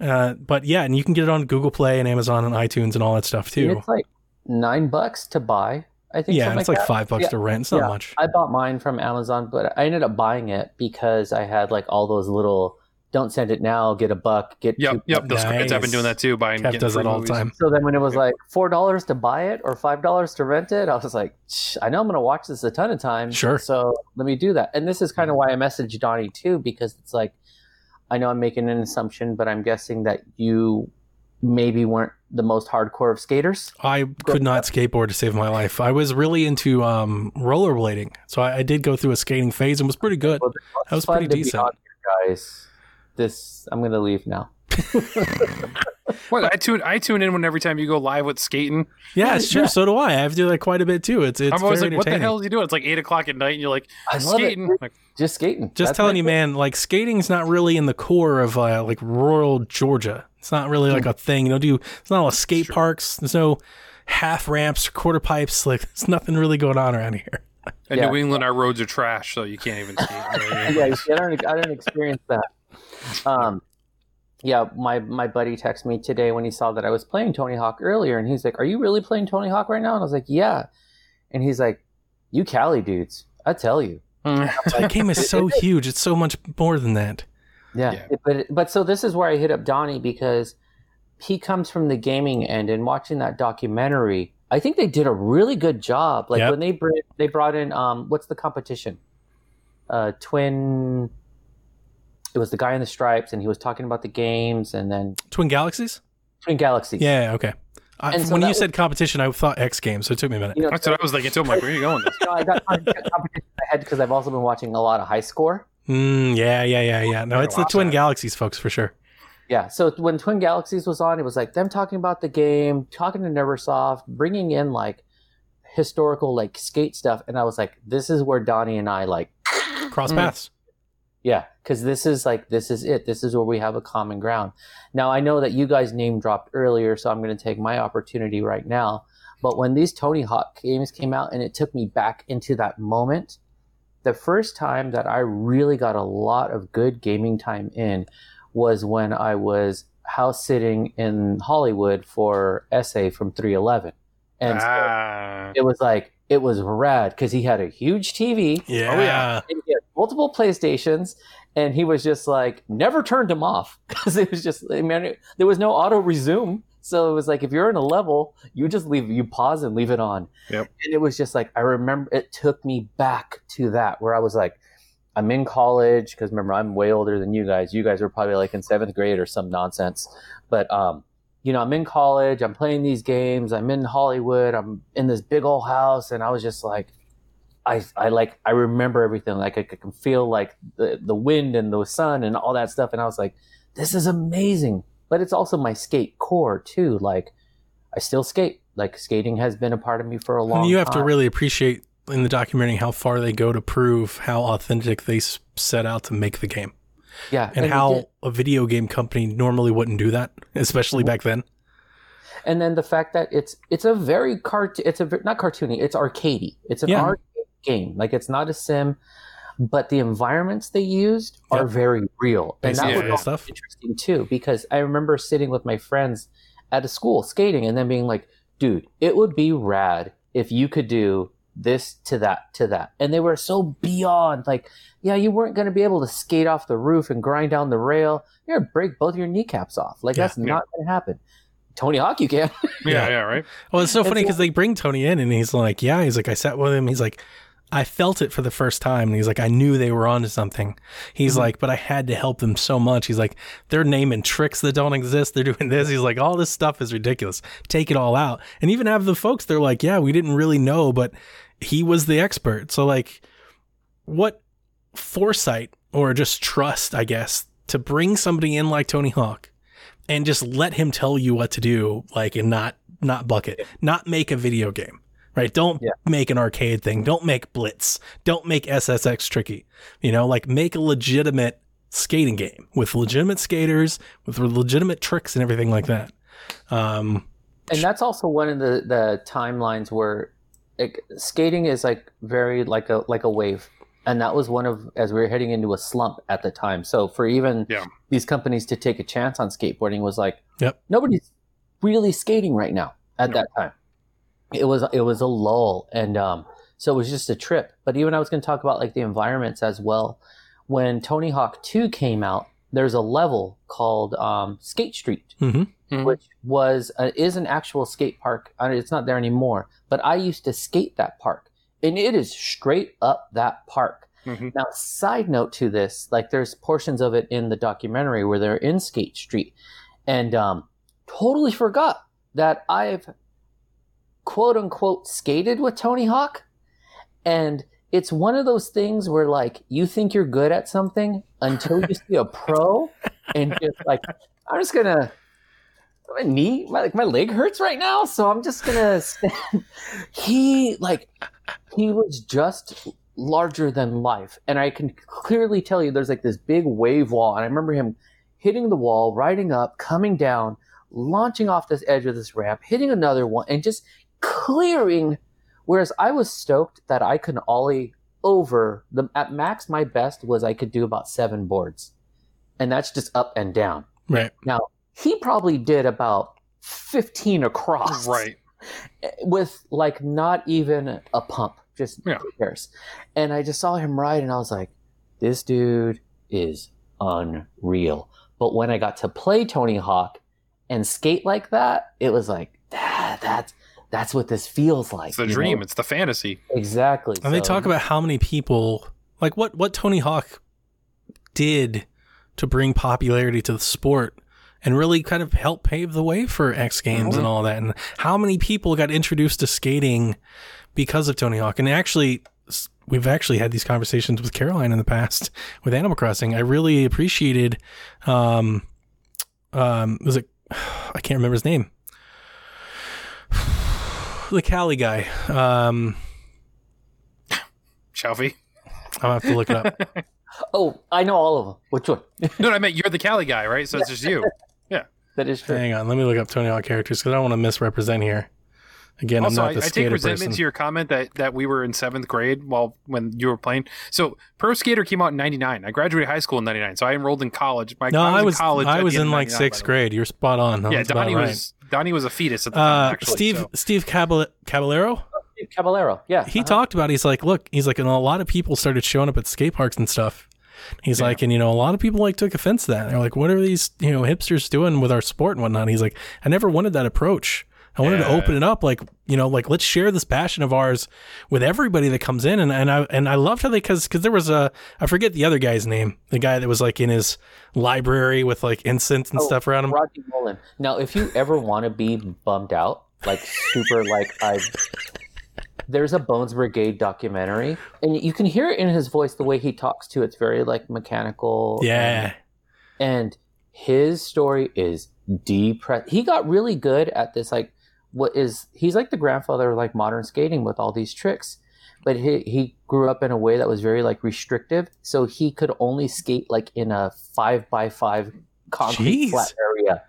uh, but yeah, and you can get it on Google Play and Amazon and iTunes and all that stuff And too. It's like nine bucks to buy. I think. Yeah, something and it's like that. five bucks Yeah. to rent. It's not Yeah. much. I bought mine from Amazon, but I ended up buying it because I had like all those little "don't send it now, get a buck, get Yep, two yep. bucks." Those credits. I've been doing that too. Buying Kev does free that all the time. So then when it was like four dollars to buy it or five dollars to rent it, I was like, I know I'm going to watch this a ton of times. Sure. So let me do that. And this is kind of why I messaged Donnie too, because it's like, I know I'm making an assumption, but I'm guessing that you maybe weren't the most hardcore of skaters. I could not skateboard to save my life. I was really into um, rollerblading, so I, I did go through a skating phase and was pretty good. Well, That was Fun pretty decent. guys. This I'm going to leave now. What I tune I tune in when every time you go live with skating. Yeah, it's true. Yeah. So do I. I have to do that quite a bit too. It's it's I'm always very like, what the hell is you doing? It's like eight o'clock at night, and you're like I love skating. Like, Just skating. Just That's telling you, thing. man, like skating's not really in the core of uh, like rural Georgia. It's not really like a thing. You know, do it's not a lot of skate parks. There's no half ramps quarter pipes. Like there's nothing really going on around here. in Yeah. New England, our roads are trash, so you can't even skate. yeah, see, I don't, I don't experience that. Um, yeah, my my buddy texted me today when he saw that I was playing Tony Hawk earlier, and he's like, "Are you really playing Tony Hawk right now?" And I was like, "Yeah," and he's like, "You Cali dudes, I tell you." That game is so huge. It's so much more than that. Yeah, Yeah. But but so this is where I hit up Donnie because he comes from the gaming end, and watching that documentary, I think they did a really good job. Like Yep. when they br- they brought in um, what's the competition? Uh, twin. It was the guy in the stripes, and he was talking about the games, and then Twin Galaxies? Twin Galaxies. Yeah, okay. I, so when that you was- said competition, I thought X Games, so it took me a minute. You know, That's what I was thinking too. I'm like, where are you going? With this? you know, I got competition in my head because I've also been watching a lot of High Score. Mm, yeah, yeah, yeah, yeah. No, it's the Twin that. Galaxies, folks, for sure. Yeah, so when Twin Galaxies was on, it was like them talking about the game, talking to Neversoft, bringing in like historical like skate stuff, and I was like, this is where Donnie and I like, Cross Mm. paths. yeah, because this is like this is it. This is where we have a common ground. Now I know that you guys name dropped earlier, so I'm going to take my opportunity right now. But when these Tony Hawk games came out, and it took me back into that moment, the first time that I really got a lot of good gaming time in was when I was house sitting in Hollywood for SA from 311. And so ah, it was like, it was rad because he had a huge TV Yeah. yeah. and he had multiple PlayStations, and he was just like never turned them off because it was just I mean, there was no auto resume. So it was like if you're in a level, you just leave, you pause and leave it on. Yep. And it was just like I remember it took me back to that where I was like, I'm in college because remember I'm way older than you guys. You guys were probably like in seventh grade or some nonsense, but um, you know I'm in college. I'm playing these games. I'm in Hollywood. I'm in this big old house, and I was just like. I, I like I remember everything like I can feel like the the wind and the sun and all that stuff and I was like this is amazing but it's also my skate core too like I still skate like skating has been a part of me for a long time. And you have time to really appreciate in the documentary how far they go to prove how authentic they s- set out to make the game. Yeah, and he how did. a video game company normally wouldn't do that, especially back then. and then the fact that it's it's a very cart it's a not cartoony it's arcadey it's an Yeah. arcade game like it's not a sim but the environments they used are very real and that Basically, was yeah. also stuff. interesting too because i remember sitting with my friends at a school skating and then being like dude it would be rad if you could do this to that to that and they were so beyond like yeah you weren't going to be able to skate off the roof and grind down the rail you're going to break both your kneecaps off like Yeah. that's not going to happen tony hawk you can Yeah, Yeah. yeah, right. Well, it's so It's funny like- because they bring Tony in and he's like, yeah, he's like, I sat with him. He's like, I felt it for the first time. And he's like, I knew they were onto something. He's Mhm. like, but I had to help them so much. He's like, they're naming tricks that don't exist. They're doing this. He's like, all this stuff is ridiculous. Take it all out. And even have the folks, they're like, yeah, we didn't really know, but he was the expert. So, like, what foresight or just trust, I guess, to bring somebody in like Tony Hawk and just let him tell you what to do, like, and not not bucket, not make a video game, right? Don't Yeah. make an arcade thing. Don't make Blitz. Don't make SSX tricky. You know, like make a legitimate skating game with legitimate skaters, with legitimate tricks and everything like that. Um, and that's also one of the the timelines where like, skating is like very like a like a wave and that was one of as we were heading into a slump at the time so for even Yeah. these companies to take a chance on skateboarding was like Yep. nobody's really skating right now at No. that time it was it was a lull and um so it was just a trip but even i was going to talk about like the environments as well when tony hawk 2 came out there's a level called um, skate street mhm. Mhm. which was uh, is an actual skate park. Uh, It's not there anymore, but I used to skate that park, and it is straight up that park. Mhm. Now, side note to this, like there's portions of it in the documentary where they're in Skate Street, and um, totally forgot that I've quote unquote skated with Tony Hawk, and it's one of those things where like you think you're good at something until you see a pro, and just like I'm just gonna my knee, my like my leg hurts right now, so I'm just gonna. Stand. He like he was just larger than life, and I can clearly tell you there's like this big wave wall, and I remember him hitting the wall, riding up, coming down, launching off this edge of this ramp, hitting another one, and just clearing. Whereas I was stoked that I could ollie over the at max. My best was I could do about seven boards, and that's just up and down. right. Now, he probably did about 15 across. Right. With like not even a pump, just Yeah. pairs. And I just saw him ride and I was like, this dude is unreal. But when I got to play Tony Hawk and skate like that, it was like, ah, that's that's what this feels like. It's the you know? dream. It's the fantasy. Exactly. And they talk about how many people, like what what Tony Hawk did to bring popularity to the sport and really kind of help pave the way for X Games and all that, and how many people got introduced to skating because of Tony Hawk. And actually, we've actually had these conversations with Caroline in the past with Animal Crossing. I really appreciated, um, um, was it? I can't remember his name. The Cali guy. Um, Shelby. I'll have to look it up. Oh, I know all of them. Which one? No, I meant you're the Cali guy, right? So it's just you. Yeah, that is true. Hang on, let me look up Tony Hawk characters because I don't want to misrepresent here. Again, also, I'm not the I take skater resentment person. to your comment that, that we were in seventh grade while when you were playing. So Pro Skater came out in '99. I graduated high school in '99, so I enrolled in college. My, no, I was in college. I was in like sixth by the way. grade. You're spot on. Yeah, That's about Donnie right. was Donnie was a fetus at the time. Uh, actually, Steve so- Steve Cabal- Caballero. Caballero. Yeah. He uh-huh. talked about. He's like, look, he's like, and a lot of people started showing up at skate parks and stuff. He's Yeah. like, and you know, a lot of people like took offense to that. They're like, what are these you know hipsters doing with our sport and whatnot? He's like, I never wanted that approach. I wanted to open it up, like you know, like let's share this passion of ours with everybody that comes in. And and I and I loved how they because because there was a I forget the other guy's name, the guy that was like in his library with like incense and Oh, stuff around him. Rodney Mullen. Now, if you ever want to be bummed out, like super, like I, there's a Bones Brigade documentary, and you can hear it in his voice the way he talks to. It's very like mechanical. Yeah, and his story is depressed. He got really good at this, like what is he's like the grandfather of like modern skating with all these tricks. but he he grew up in a way that was very like restrictive, so he could only skate like in a five by five concrete Jeez. flat area,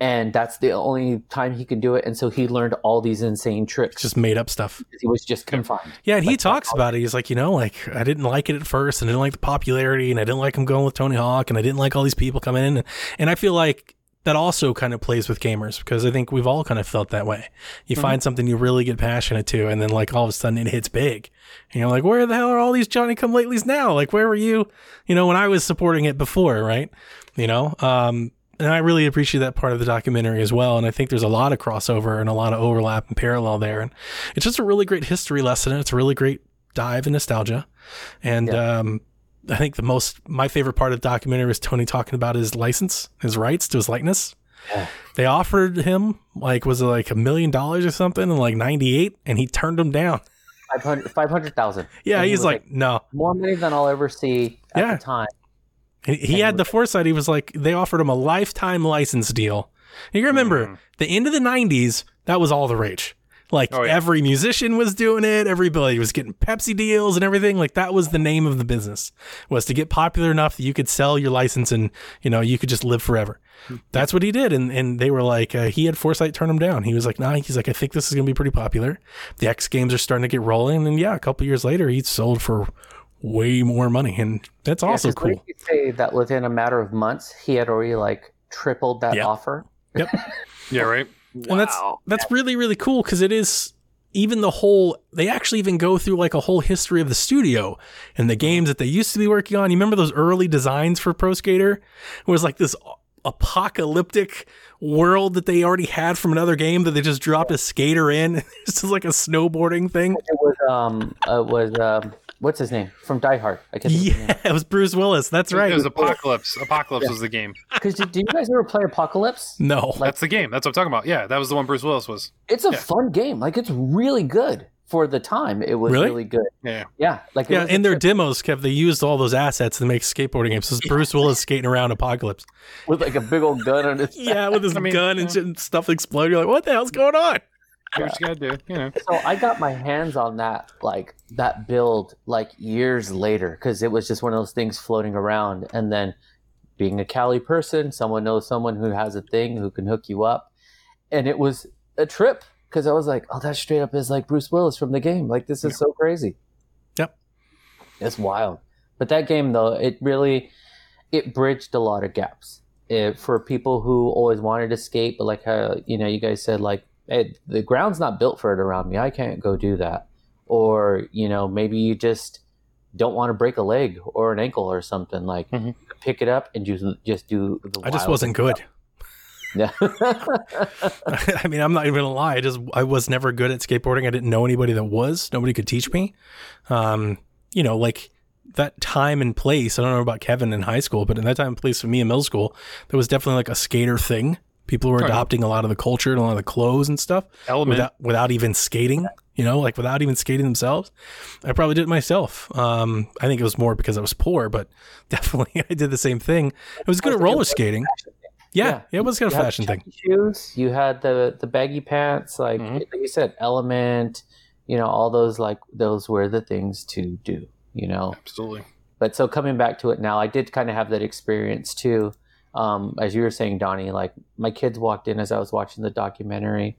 and that's the only time he could do it. And so he learned all these insane tricks. Just made up stuff. he was just confined. Yeah, and he Like, talks uh, about it. He's like, you know, like I didn't like it at first, and I didn't like the popularity, and I didn't like him going with Tony Hawk, and I didn't like all these people coming in, and, and I feel like that also kind of plays with gamers because I think we've all kind of felt that way. You find something you really get passionate to, and then like all of a sudden it hits big, and you're like, where the hell are all these Johnny Come Latelys now? Like, where were you? You know, when I was supporting it before, right? You know, um, and I really appreciate that part of the documentary as well. And I think there's a lot of crossover and a lot of overlap and parallel there. And it's just a really great history lesson. And it's a really great dive in nostalgia. And um, I think the most, my favorite part of the documentary was Tony talking about his license, his rights to his likeness. Yeah. They offered him, like, was it like a million dollars or something in like 98? And he turned them down. 500 500,000. Yeah, And he he's was like, no. more money than I'll ever see at Yeah. the time. He, he had the foresight. He was like, they offered him a lifetime license deal. You remember mm-hmm. the end of the '90s? That was all the rage. Like Oh, yeah. every musician was doing it. Everybody was getting Pepsi deals and everything. Like that was the name of the business was to get popular enough that you could sell your license and you know you could just live forever. That's what he did, and and they were like, uh, he had foresight turn him down. He was like, nah. He's like, I think this is gonna be pretty popular. The X Games are starting to get rolling, and yeah, a couple years later, he sold for way more money, and that's also Yeah, 'cause what cool. did you say that within a matter of months he had already like tripled that Yeah. offer? Yep. yeah, right. And that's that's really really cool because it is even the whole they actually even go through like a whole history of the studio and the games that they used to be working on. You remember those early designs for pro skater? It was like this apocalyptic world that they already had from another game that they just dropped a skater in. It's just like a snowboarding thing. It was um uh, was um what's his name from Die Hard? I can't think of his name. yeah it was bruce willis that's right It was Apocalypse. Apocalypse was the game. Because did, did you guys ever play Apocalypse? no That's the game. That's what I'm talking about. Yeah, that was the one Bruce Willis was. It's a Yeah. fun game. Like it's really good for the time. It was Really? really, good. Yeah. Yeah, like yeah in their trip demos kept they used all those assets to make skateboarding games so it's bruce willis skating around apocalypse with like a big old gun on his. yeah with his I mean, gun and, uh, shit and stuff exploding you're like what the hell's going on Do what you gotta do. You know. So I got my hands on that like that build like years later because it was just one of those things floating around, and then being a Cali person, someone knows someone who has a thing who can hook you up, and it was a trip because I was like, oh, that straight up is like Bruce Willis from the game. Like this is so crazy. Yep. It's wild. But that game though, it really it bridged a lot of gaps. It, for people who always wanted to skate, but like how you know you guys said like hey, the ground's not built for it around me. I can't go do that. Or you know maybe you just don't want to break a leg or an ankle or something like Mhm. pick it up and just just do the I just wasn't good. yeah I mean, I'm not even gonna lie. I just I was never good at skateboarding. I didn't know anybody that was. Nobody could teach me. Um, you know, like that time and place. I don't know about Kevin in high school, but in that time and place for me in middle school, there was definitely like a skater thing. People were adopting a lot of the culture and a lot of the clothes and stuff Element. without without even skating. You know, like without even skating themselves. I probably did it myself. Um, I think it was more because I was poor, but definitely I did the same thing. I was good at roller skating. Yeah, Yeah. yeah, it was kind of a fashion thing. shoes. You had the the baggy pants, like Mhm. like you said, Element. You know, all those like those were the things to do. You know, Absolutely. but so coming back to it now, I did kind of have that experience too. Um, as you were saying, Donnie, like my kids walked in as I was watching the documentary,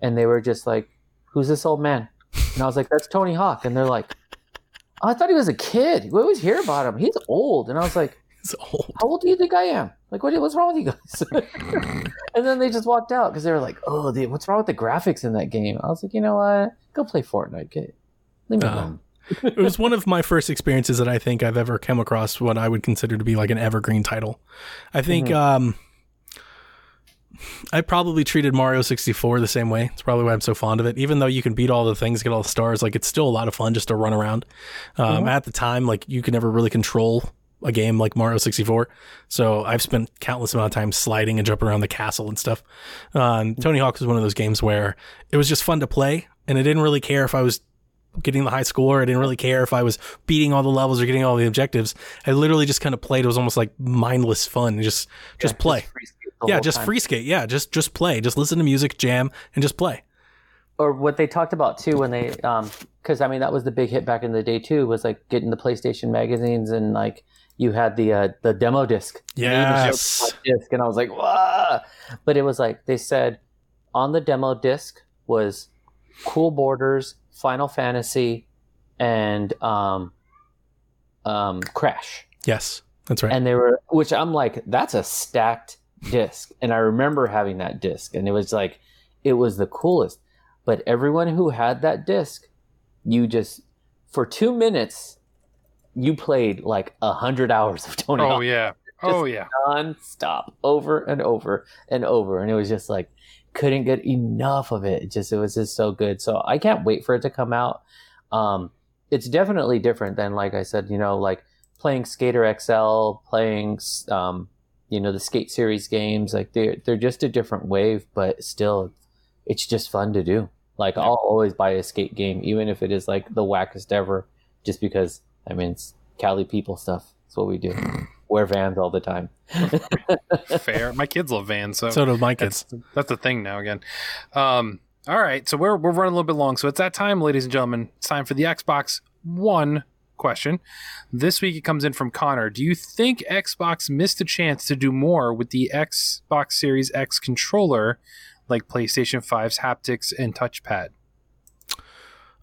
and they were just like, "Who's this old man?" And I was like, "That's Tony Hawk," and they're like. "Oh, I thought he was a kid. We always hear about him. He's old. And I was like, It's old. how old do you think I am? Like, what, what's wrong with you guys? and then they just walked out because they were like, oh, the, what's wrong with the graphics in that game? I was like, you know what? Go play Fortnite. Get, leave me Oh. alone. It was one of my first experiences that I think I've ever come across what I would consider to be like an evergreen title. I think um, I probably treated Mario 64 the same way. It's probably why I'm so fond of it. Even though you can beat all the things, get all the stars, like it's still a lot of fun just to run around. Um, At the time, like you could never really control a game like Mario 64. So I've spent countless amount of time sliding and jumping around the castle and stuff. Um, Tony Hawk was one of those games where it was just fun to play, and I didn't really care if I was getting the high score. I didn't really care if I was beating all the levels or getting all the objectives. I literally just kind of played. It was almost like mindless fun. Just just Yeah, play. free skate yeah, just time. free skate. Yeah, just just play. Just listen to music, jam, and just play. or what they talked about too when they um because i mean that was the big hit back in the day too was like getting the playstation magazines and like you had the uh the demo disc Yes. disc and i was like Wah! but it was like they said on the demo disc was Cool Boarders final fantasy and um um crash Yes. That's right. and they were which i'm like that's a stacked disc and i remember having that disc and it was like it was the coolest but everyone who had that disc you just for two minutes you played like a hundred hours of tony Oh hawk yeah. Oh yeah. non-stop over and over and over and it was just like couldn't get enough of it. it just it was just so good. So i can't wait for it to come out. Um it's definitely different than like i said you know like playing skater xl playing um you know the skate series games. Like they're they're just a different wave but still it's just fun to do. Like i'll always buy a skate game even if it is like the wackest ever just because i mean it's cali people stuff. That's what we do wear vans all the time Fair. My kids love Vans, so, so do my kids. that's that's the thing now again. Um, all right, so we're we're running a little bit long, so it's that time, ladies and gentlemen. It's time for the Xbox One question. This week it comes in from Connor. Do you think Xbox missed a chance to do more with the Xbox Series X controller, like PlayStation 5's haptics and touchpad?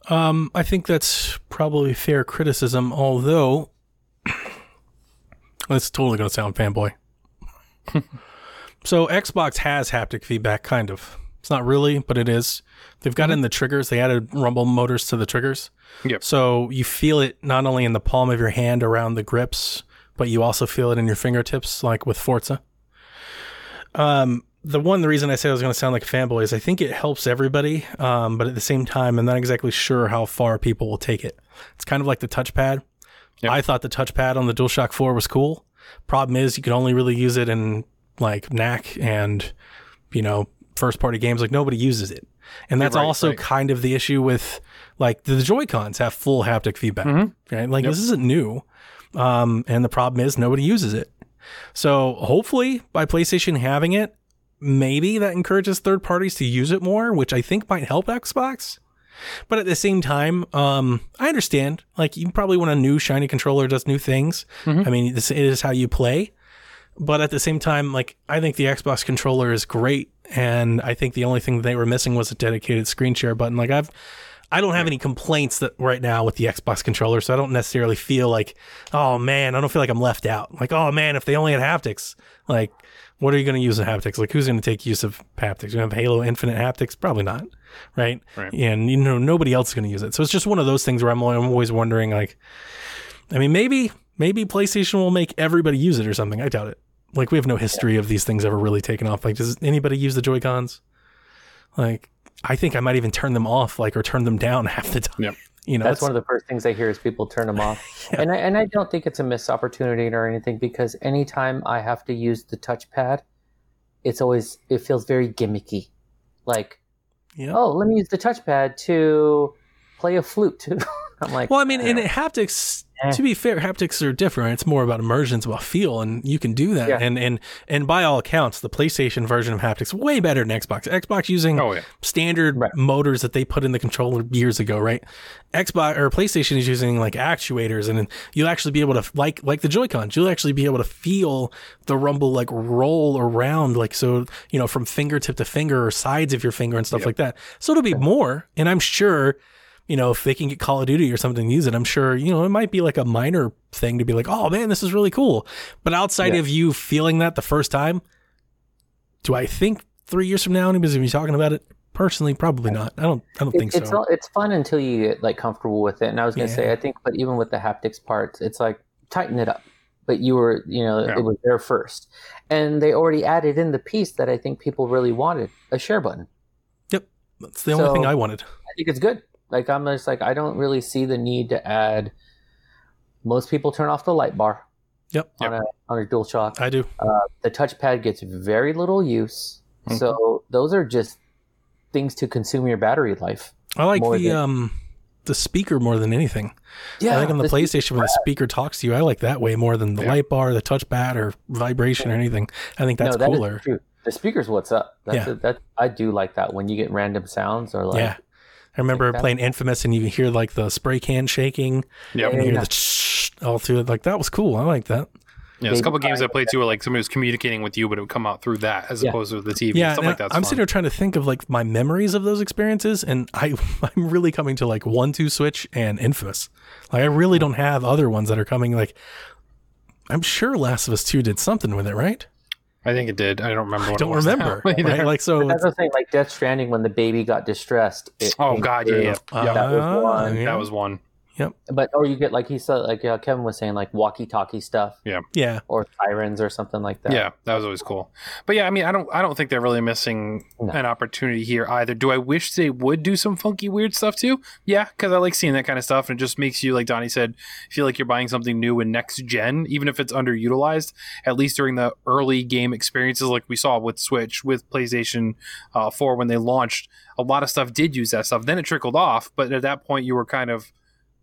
Um, I think that's probably fair criticism, although that's totally going to sound fanboy. so Xbox has haptic feedback, kind of. It's not really, but it is. They've got in the triggers. They added rumble motors to the triggers. Yep. So you feel it not only in the palm of your hand around the grips, but you also feel it in your fingertips, like with Forza. Um, the one the reason I say I was going to sound like a fanboy is I think it helps everybody, um, but at the same time, I'm not exactly sure how far people will take it. It's kind of like the touchpad. Yep. I thought the touchpad on the DualShock 4 was cool. Problem is, you can only really use it in like knack and you know first party games. Like nobody uses it, and that's Right, also right. kind of the issue with like the Joy Cons have full haptic feedback. Mhm. Right? Like Yep. this isn't new, um, and the problem is nobody uses it. So hopefully, by PlayStation having it, maybe that encourages third parties to use it more, which I think might help Xbox. But at the same time, um, I understand. Like you probably want a new shiny controller that does new things. Mhm. I mean, this is how you play. But at the same time, like I think the Xbox controller is great, and I think the only thing they were missing was a dedicated screen share button. Like I've, I don't have any complaints that right now with the Xbox controller, so I don't necessarily feel like, oh man, I don't feel like I'm left out. Like oh man, if they only had haptics, like what are you going to use in haptics? Like who's going to take use of haptics? You have Halo Infinite haptics? Probably not, right? Right. And you know nobody else is going to use it. So it's just one of those things where I'm, I'm always wondering, like, I mean, maybe maybe PlayStation will make everybody use it or something. I doubt it. Like we have no history of these things ever really taking off. Like, does anybody use the Joy Cons? Like, I think I might even turn them off, like, or turn them down half the time. Yep. You know, That's one of the first things I hear is people turn them off, and I, and I don't think it's a missed opportunity or anything because anytime I have to use the touchpad, it's always it feels very gimmicky, like yeah. oh let me use the touchpad to play a flute. I'm like Well, I mean, and in haptics, To be fair, haptics are different. It's more about immersion, it's about feel, and you can do that. Yeah. And and and by all accounts, the PlayStation version of haptics way better than Xbox. Xbox using Oh yeah. standard Right. motors that they put in the controller years ago, right? Xbox or PlayStation is using like actuators, and you'll actually be able to like like the Joy-Cons. You'll actually be able to feel the rumble like roll around, like so you know from fingertip to finger or sides of your finger and stuff Yep. like that. So it'll be more, and I'm sure. You know, if they can get Call of Duty or something to use it, I'm sure, you know, it might be like a minor thing to be like, oh man, this is really cool. But outside Yeah. of you feeling that the first time, do I think three years from now anybody's gonna be talking about it? Personally, probably not. I don't. I don't It- think it's so. all, it's fun until you get like comfortable with it. And I was gonna Yeah. say I think, but even with the haptics parts, it's like tighten it up. But you were, you know, Yeah. it was there first, and they already added in the piece that I think people really wanted a share button. Yep that's the only thing I wanted. I think it's good. Like I'm just like I don't really see the need to add. Most people turn off the light bar Yep, on a on a dual shock. I do. The touchpad gets very little use, Mm-hmm. so those are just things to consume your battery life. I like the than- um the speaker more than anything. Yeah, I think on the this- PlayStation when the speaker talks to you, I like that way more than the Yeah. light bar, the touchpad, or vibration or anything. I think that's no, that is cooler. true. The speakers, what's up? That's Yeah. a, that I do like that when you get random sounds or like yeah. I remember that. playing Infamous and you hear like the spray can shaking. Yep. And you hear Yeah. the shh all through it. Like that was cool. I like that. Yeah, there's a couple Baby games I played too where like somebody was communicating with you, but it would come out through that as Yeah. opposed to the TV. Yeah, stuff like that. I'm sitting here trying to think of like my memories of those experiences, and I I'm really coming to like one two switch and Infamous. Like I really hmm. don't have other ones that are coming. Like I'm sure Last of Us Two did something with it, right? I think it did. I don't remember. What don't it was remember. now right? Like so. That's the thing, like Death Stranding when the baby got distressed. it Oh, came God, yeah, through. yeah. uh, that was one. yeah. That was one. But or you get like he said, like uh, Kevin was saying, like walkie-talkie stuff yeah. Yeah. Or sirens or something like that. Yeah, that was always cool. But yeah, I mean, I don't, I don't think they're really missing No. an opportunity here either. Do I wish they would do some funky, weird stuff too? Yeah, because I like seeing that kind of stuff, and it just makes you, like Donnie said, feel like you're buying something new in next gen, even if it's underutilized. At least during the early game experiences, like we saw with Switch, with PlayStation uh, Four when they launched, a lot of stuff did use that stuff. Then it trickled off, but at that point, you were kind of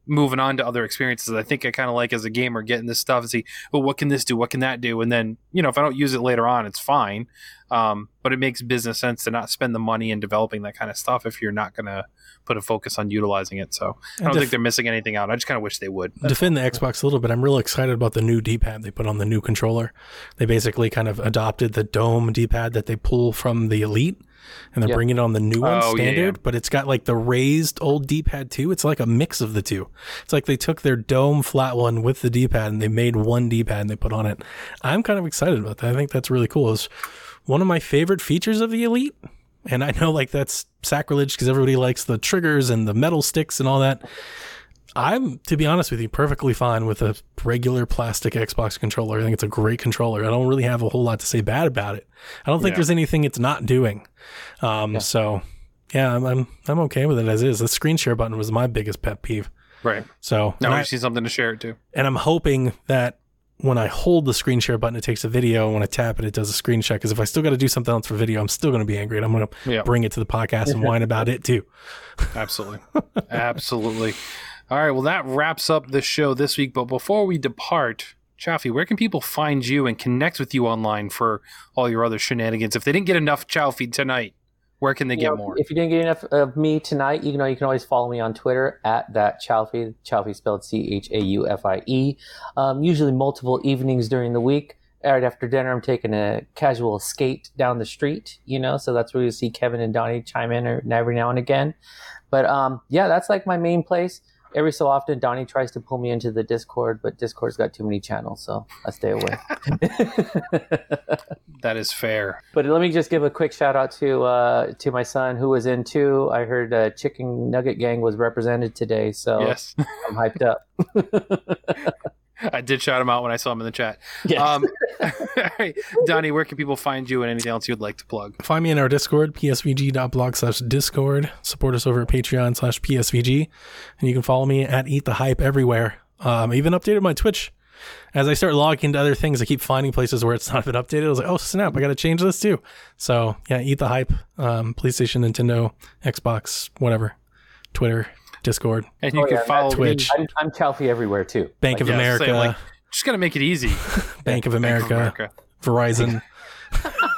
moving on to other experiences. I think I kind of like as a gamer getting this stuff and see, well, what can this do? What can that do? And then, you know, if I don't use it later on, it's fine. Um, but it makes business sense to not spend the money in developing that kind of stuff if you're not going to put a focus on utilizing it. So I don't def- think they're missing anything out. I just kind of wish they would. defend the Xbox a little bit. I'm really excited about the new D-pad they put on the new controller. They basically kind of adopted the dome D-pad that they pull from the Elite, and they're Yeah. bringing it on the new one Oh, yeah, standard. yeah. But it's got like the raised old D-pad too. It's like a mix of the two. It's like they took their dome flat one with the D-pad and they made one D-pad and they put on it. I'm kind of excited about that. I think that's really cool. It's one of my favorite features of the Elite. And I know like that's sacrilege because everybody likes the triggers and the metal sticks and all that. I'm, to be honest with you, perfectly fine with a regular plastic Xbox controller. I think it's a great controller. I don't really have a whole lot to say bad about it. I don't think Yeah. there's anything it's not doing. Um, So, yeah, I'm, I'm I'm okay with it as is. The screen share button was my biggest pet peeve. Right. So, Now we I, see something to share it to. and I'm hoping that when I hold the screen share button, it takes a video. When I tap it, it does a screen share. Because if I still got to do something else for video, I'm still going to be angry. And I'm going to Yeah. bring it to the podcast and whine about it too. Absolutely. Absolutely. All right. Well, that wraps up the show this week. But before we depart, Chalfie, where can people find you and connect with you online for all your other shenanigans? If they didn't get enough Chalfie tonight, where can they You get know, more? If you didn't get enough of me tonight, you know you can always follow me on Twitter at that Chalfie. Chalfie spelled C H A U F I E. Um, usually multiple evenings during the week. Right after dinner, I'm taking a casual skate down the street. You know, so that's where you see Kevin and Donnie chime in or- every now and again. But um, yeah, that's like my main place. Every so often, Donnie tries to pull me into the Discord, but Discord's got too many channels, so I stay away. that is fair. But let me just give a quick shout out to uh, to my son who was in too. I heard uh, Chicken Nugget Gang was represented today, so Yes. I'm hyped up. I did shout him out when I saw him in the chat. Yes. Um, all right. Donnie, where can people find you and anything else you'd like to plug? Find me in our Discord, psvg.blog slash discord. Support us over at Patreon slash psvg. And you can follow me at Eat the Hype everywhere. Um, I even updated my Twitch. As I start logging into other things, I keep finding places where it's not been updated. I was like, oh, snap, I got to change this too. So, yeah, Eat the Hype, um, PlayStation, Nintendo, Xbox, whatever, Twitter, Discord, And you Oh, can yeah, follow Twitch. I'm, I'm Chalfie everywhere too. Bank of yeah, America, say, like, just got to make it easy. Bank of Bank America, of America. Verizon.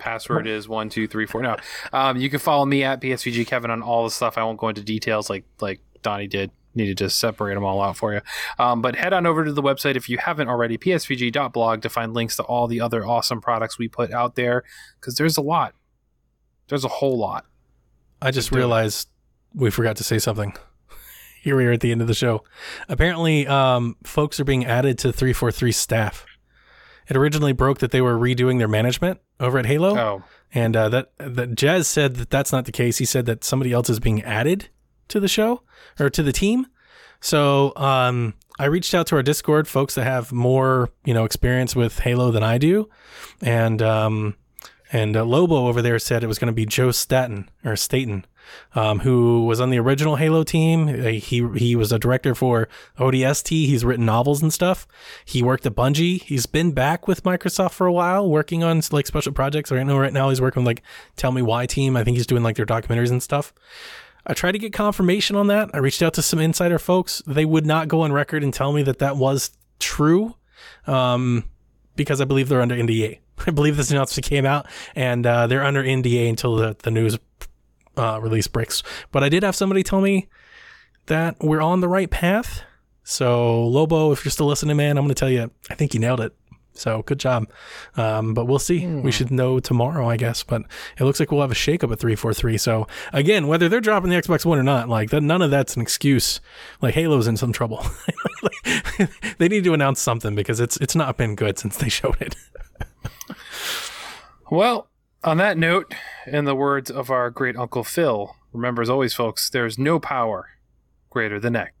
Password is one two three four. No, um, you can follow me at PSVG Kevin on all the stuff. I won't go into details like like Donnie did. Needed to separate them all out for you. Um, but head on over to the website if you haven't already, psvg.blog, to find links to all the other awesome products we put out there because there's a lot. There's a whole lot. I just do realized we forgot to say something. Here we are at the end of the show. Apparently, um, folks are being added to 343 staff. It originally broke that they were redoing their management over at Halo, Oh, and uh, that that Jazz said that that's not the case. He said that somebody else is being added to the show or to the team. So um, I reached out to our Discord folks that have more you know experience with Halo than I do, and um, and uh, Lobo over there said it was going to be Joe Staten or Staten, um, who was on the original Halo team. Uh, He he was a director for ODST. He's written novels and stuff. He worked at Bungie. He's been back with Microsoft for a while, working on like special projects. Right now, right now he's working with like Tell Me Why team. I think he's doing like their documentaries and stuff. I tried to get confirmation on that. I reached out to some insider folks. They would not go on record and tell me that that was true. Um, because I believe they're under NDA. I believe this announcement came out, and uh, they're under NDA until the the news uh, release breaks. But I did have somebody tell me that we're on the right path. So Lobo, if you're still listening, man, I'm going to tell you, I think you nailed it. So good job. Um, but we'll see. We should know tomorrow, I guess. But it looks like we'll have a shakeup at 343. So again, whether they're dropping the Xbox One or not, like that, none of that's an excuse. Like Halo's in some trouble. they need to announce something because it's it's not been good since they showed it. Well, on that note, in the words of our great Uncle Phil, remember as always, folks, there's no power greater than X.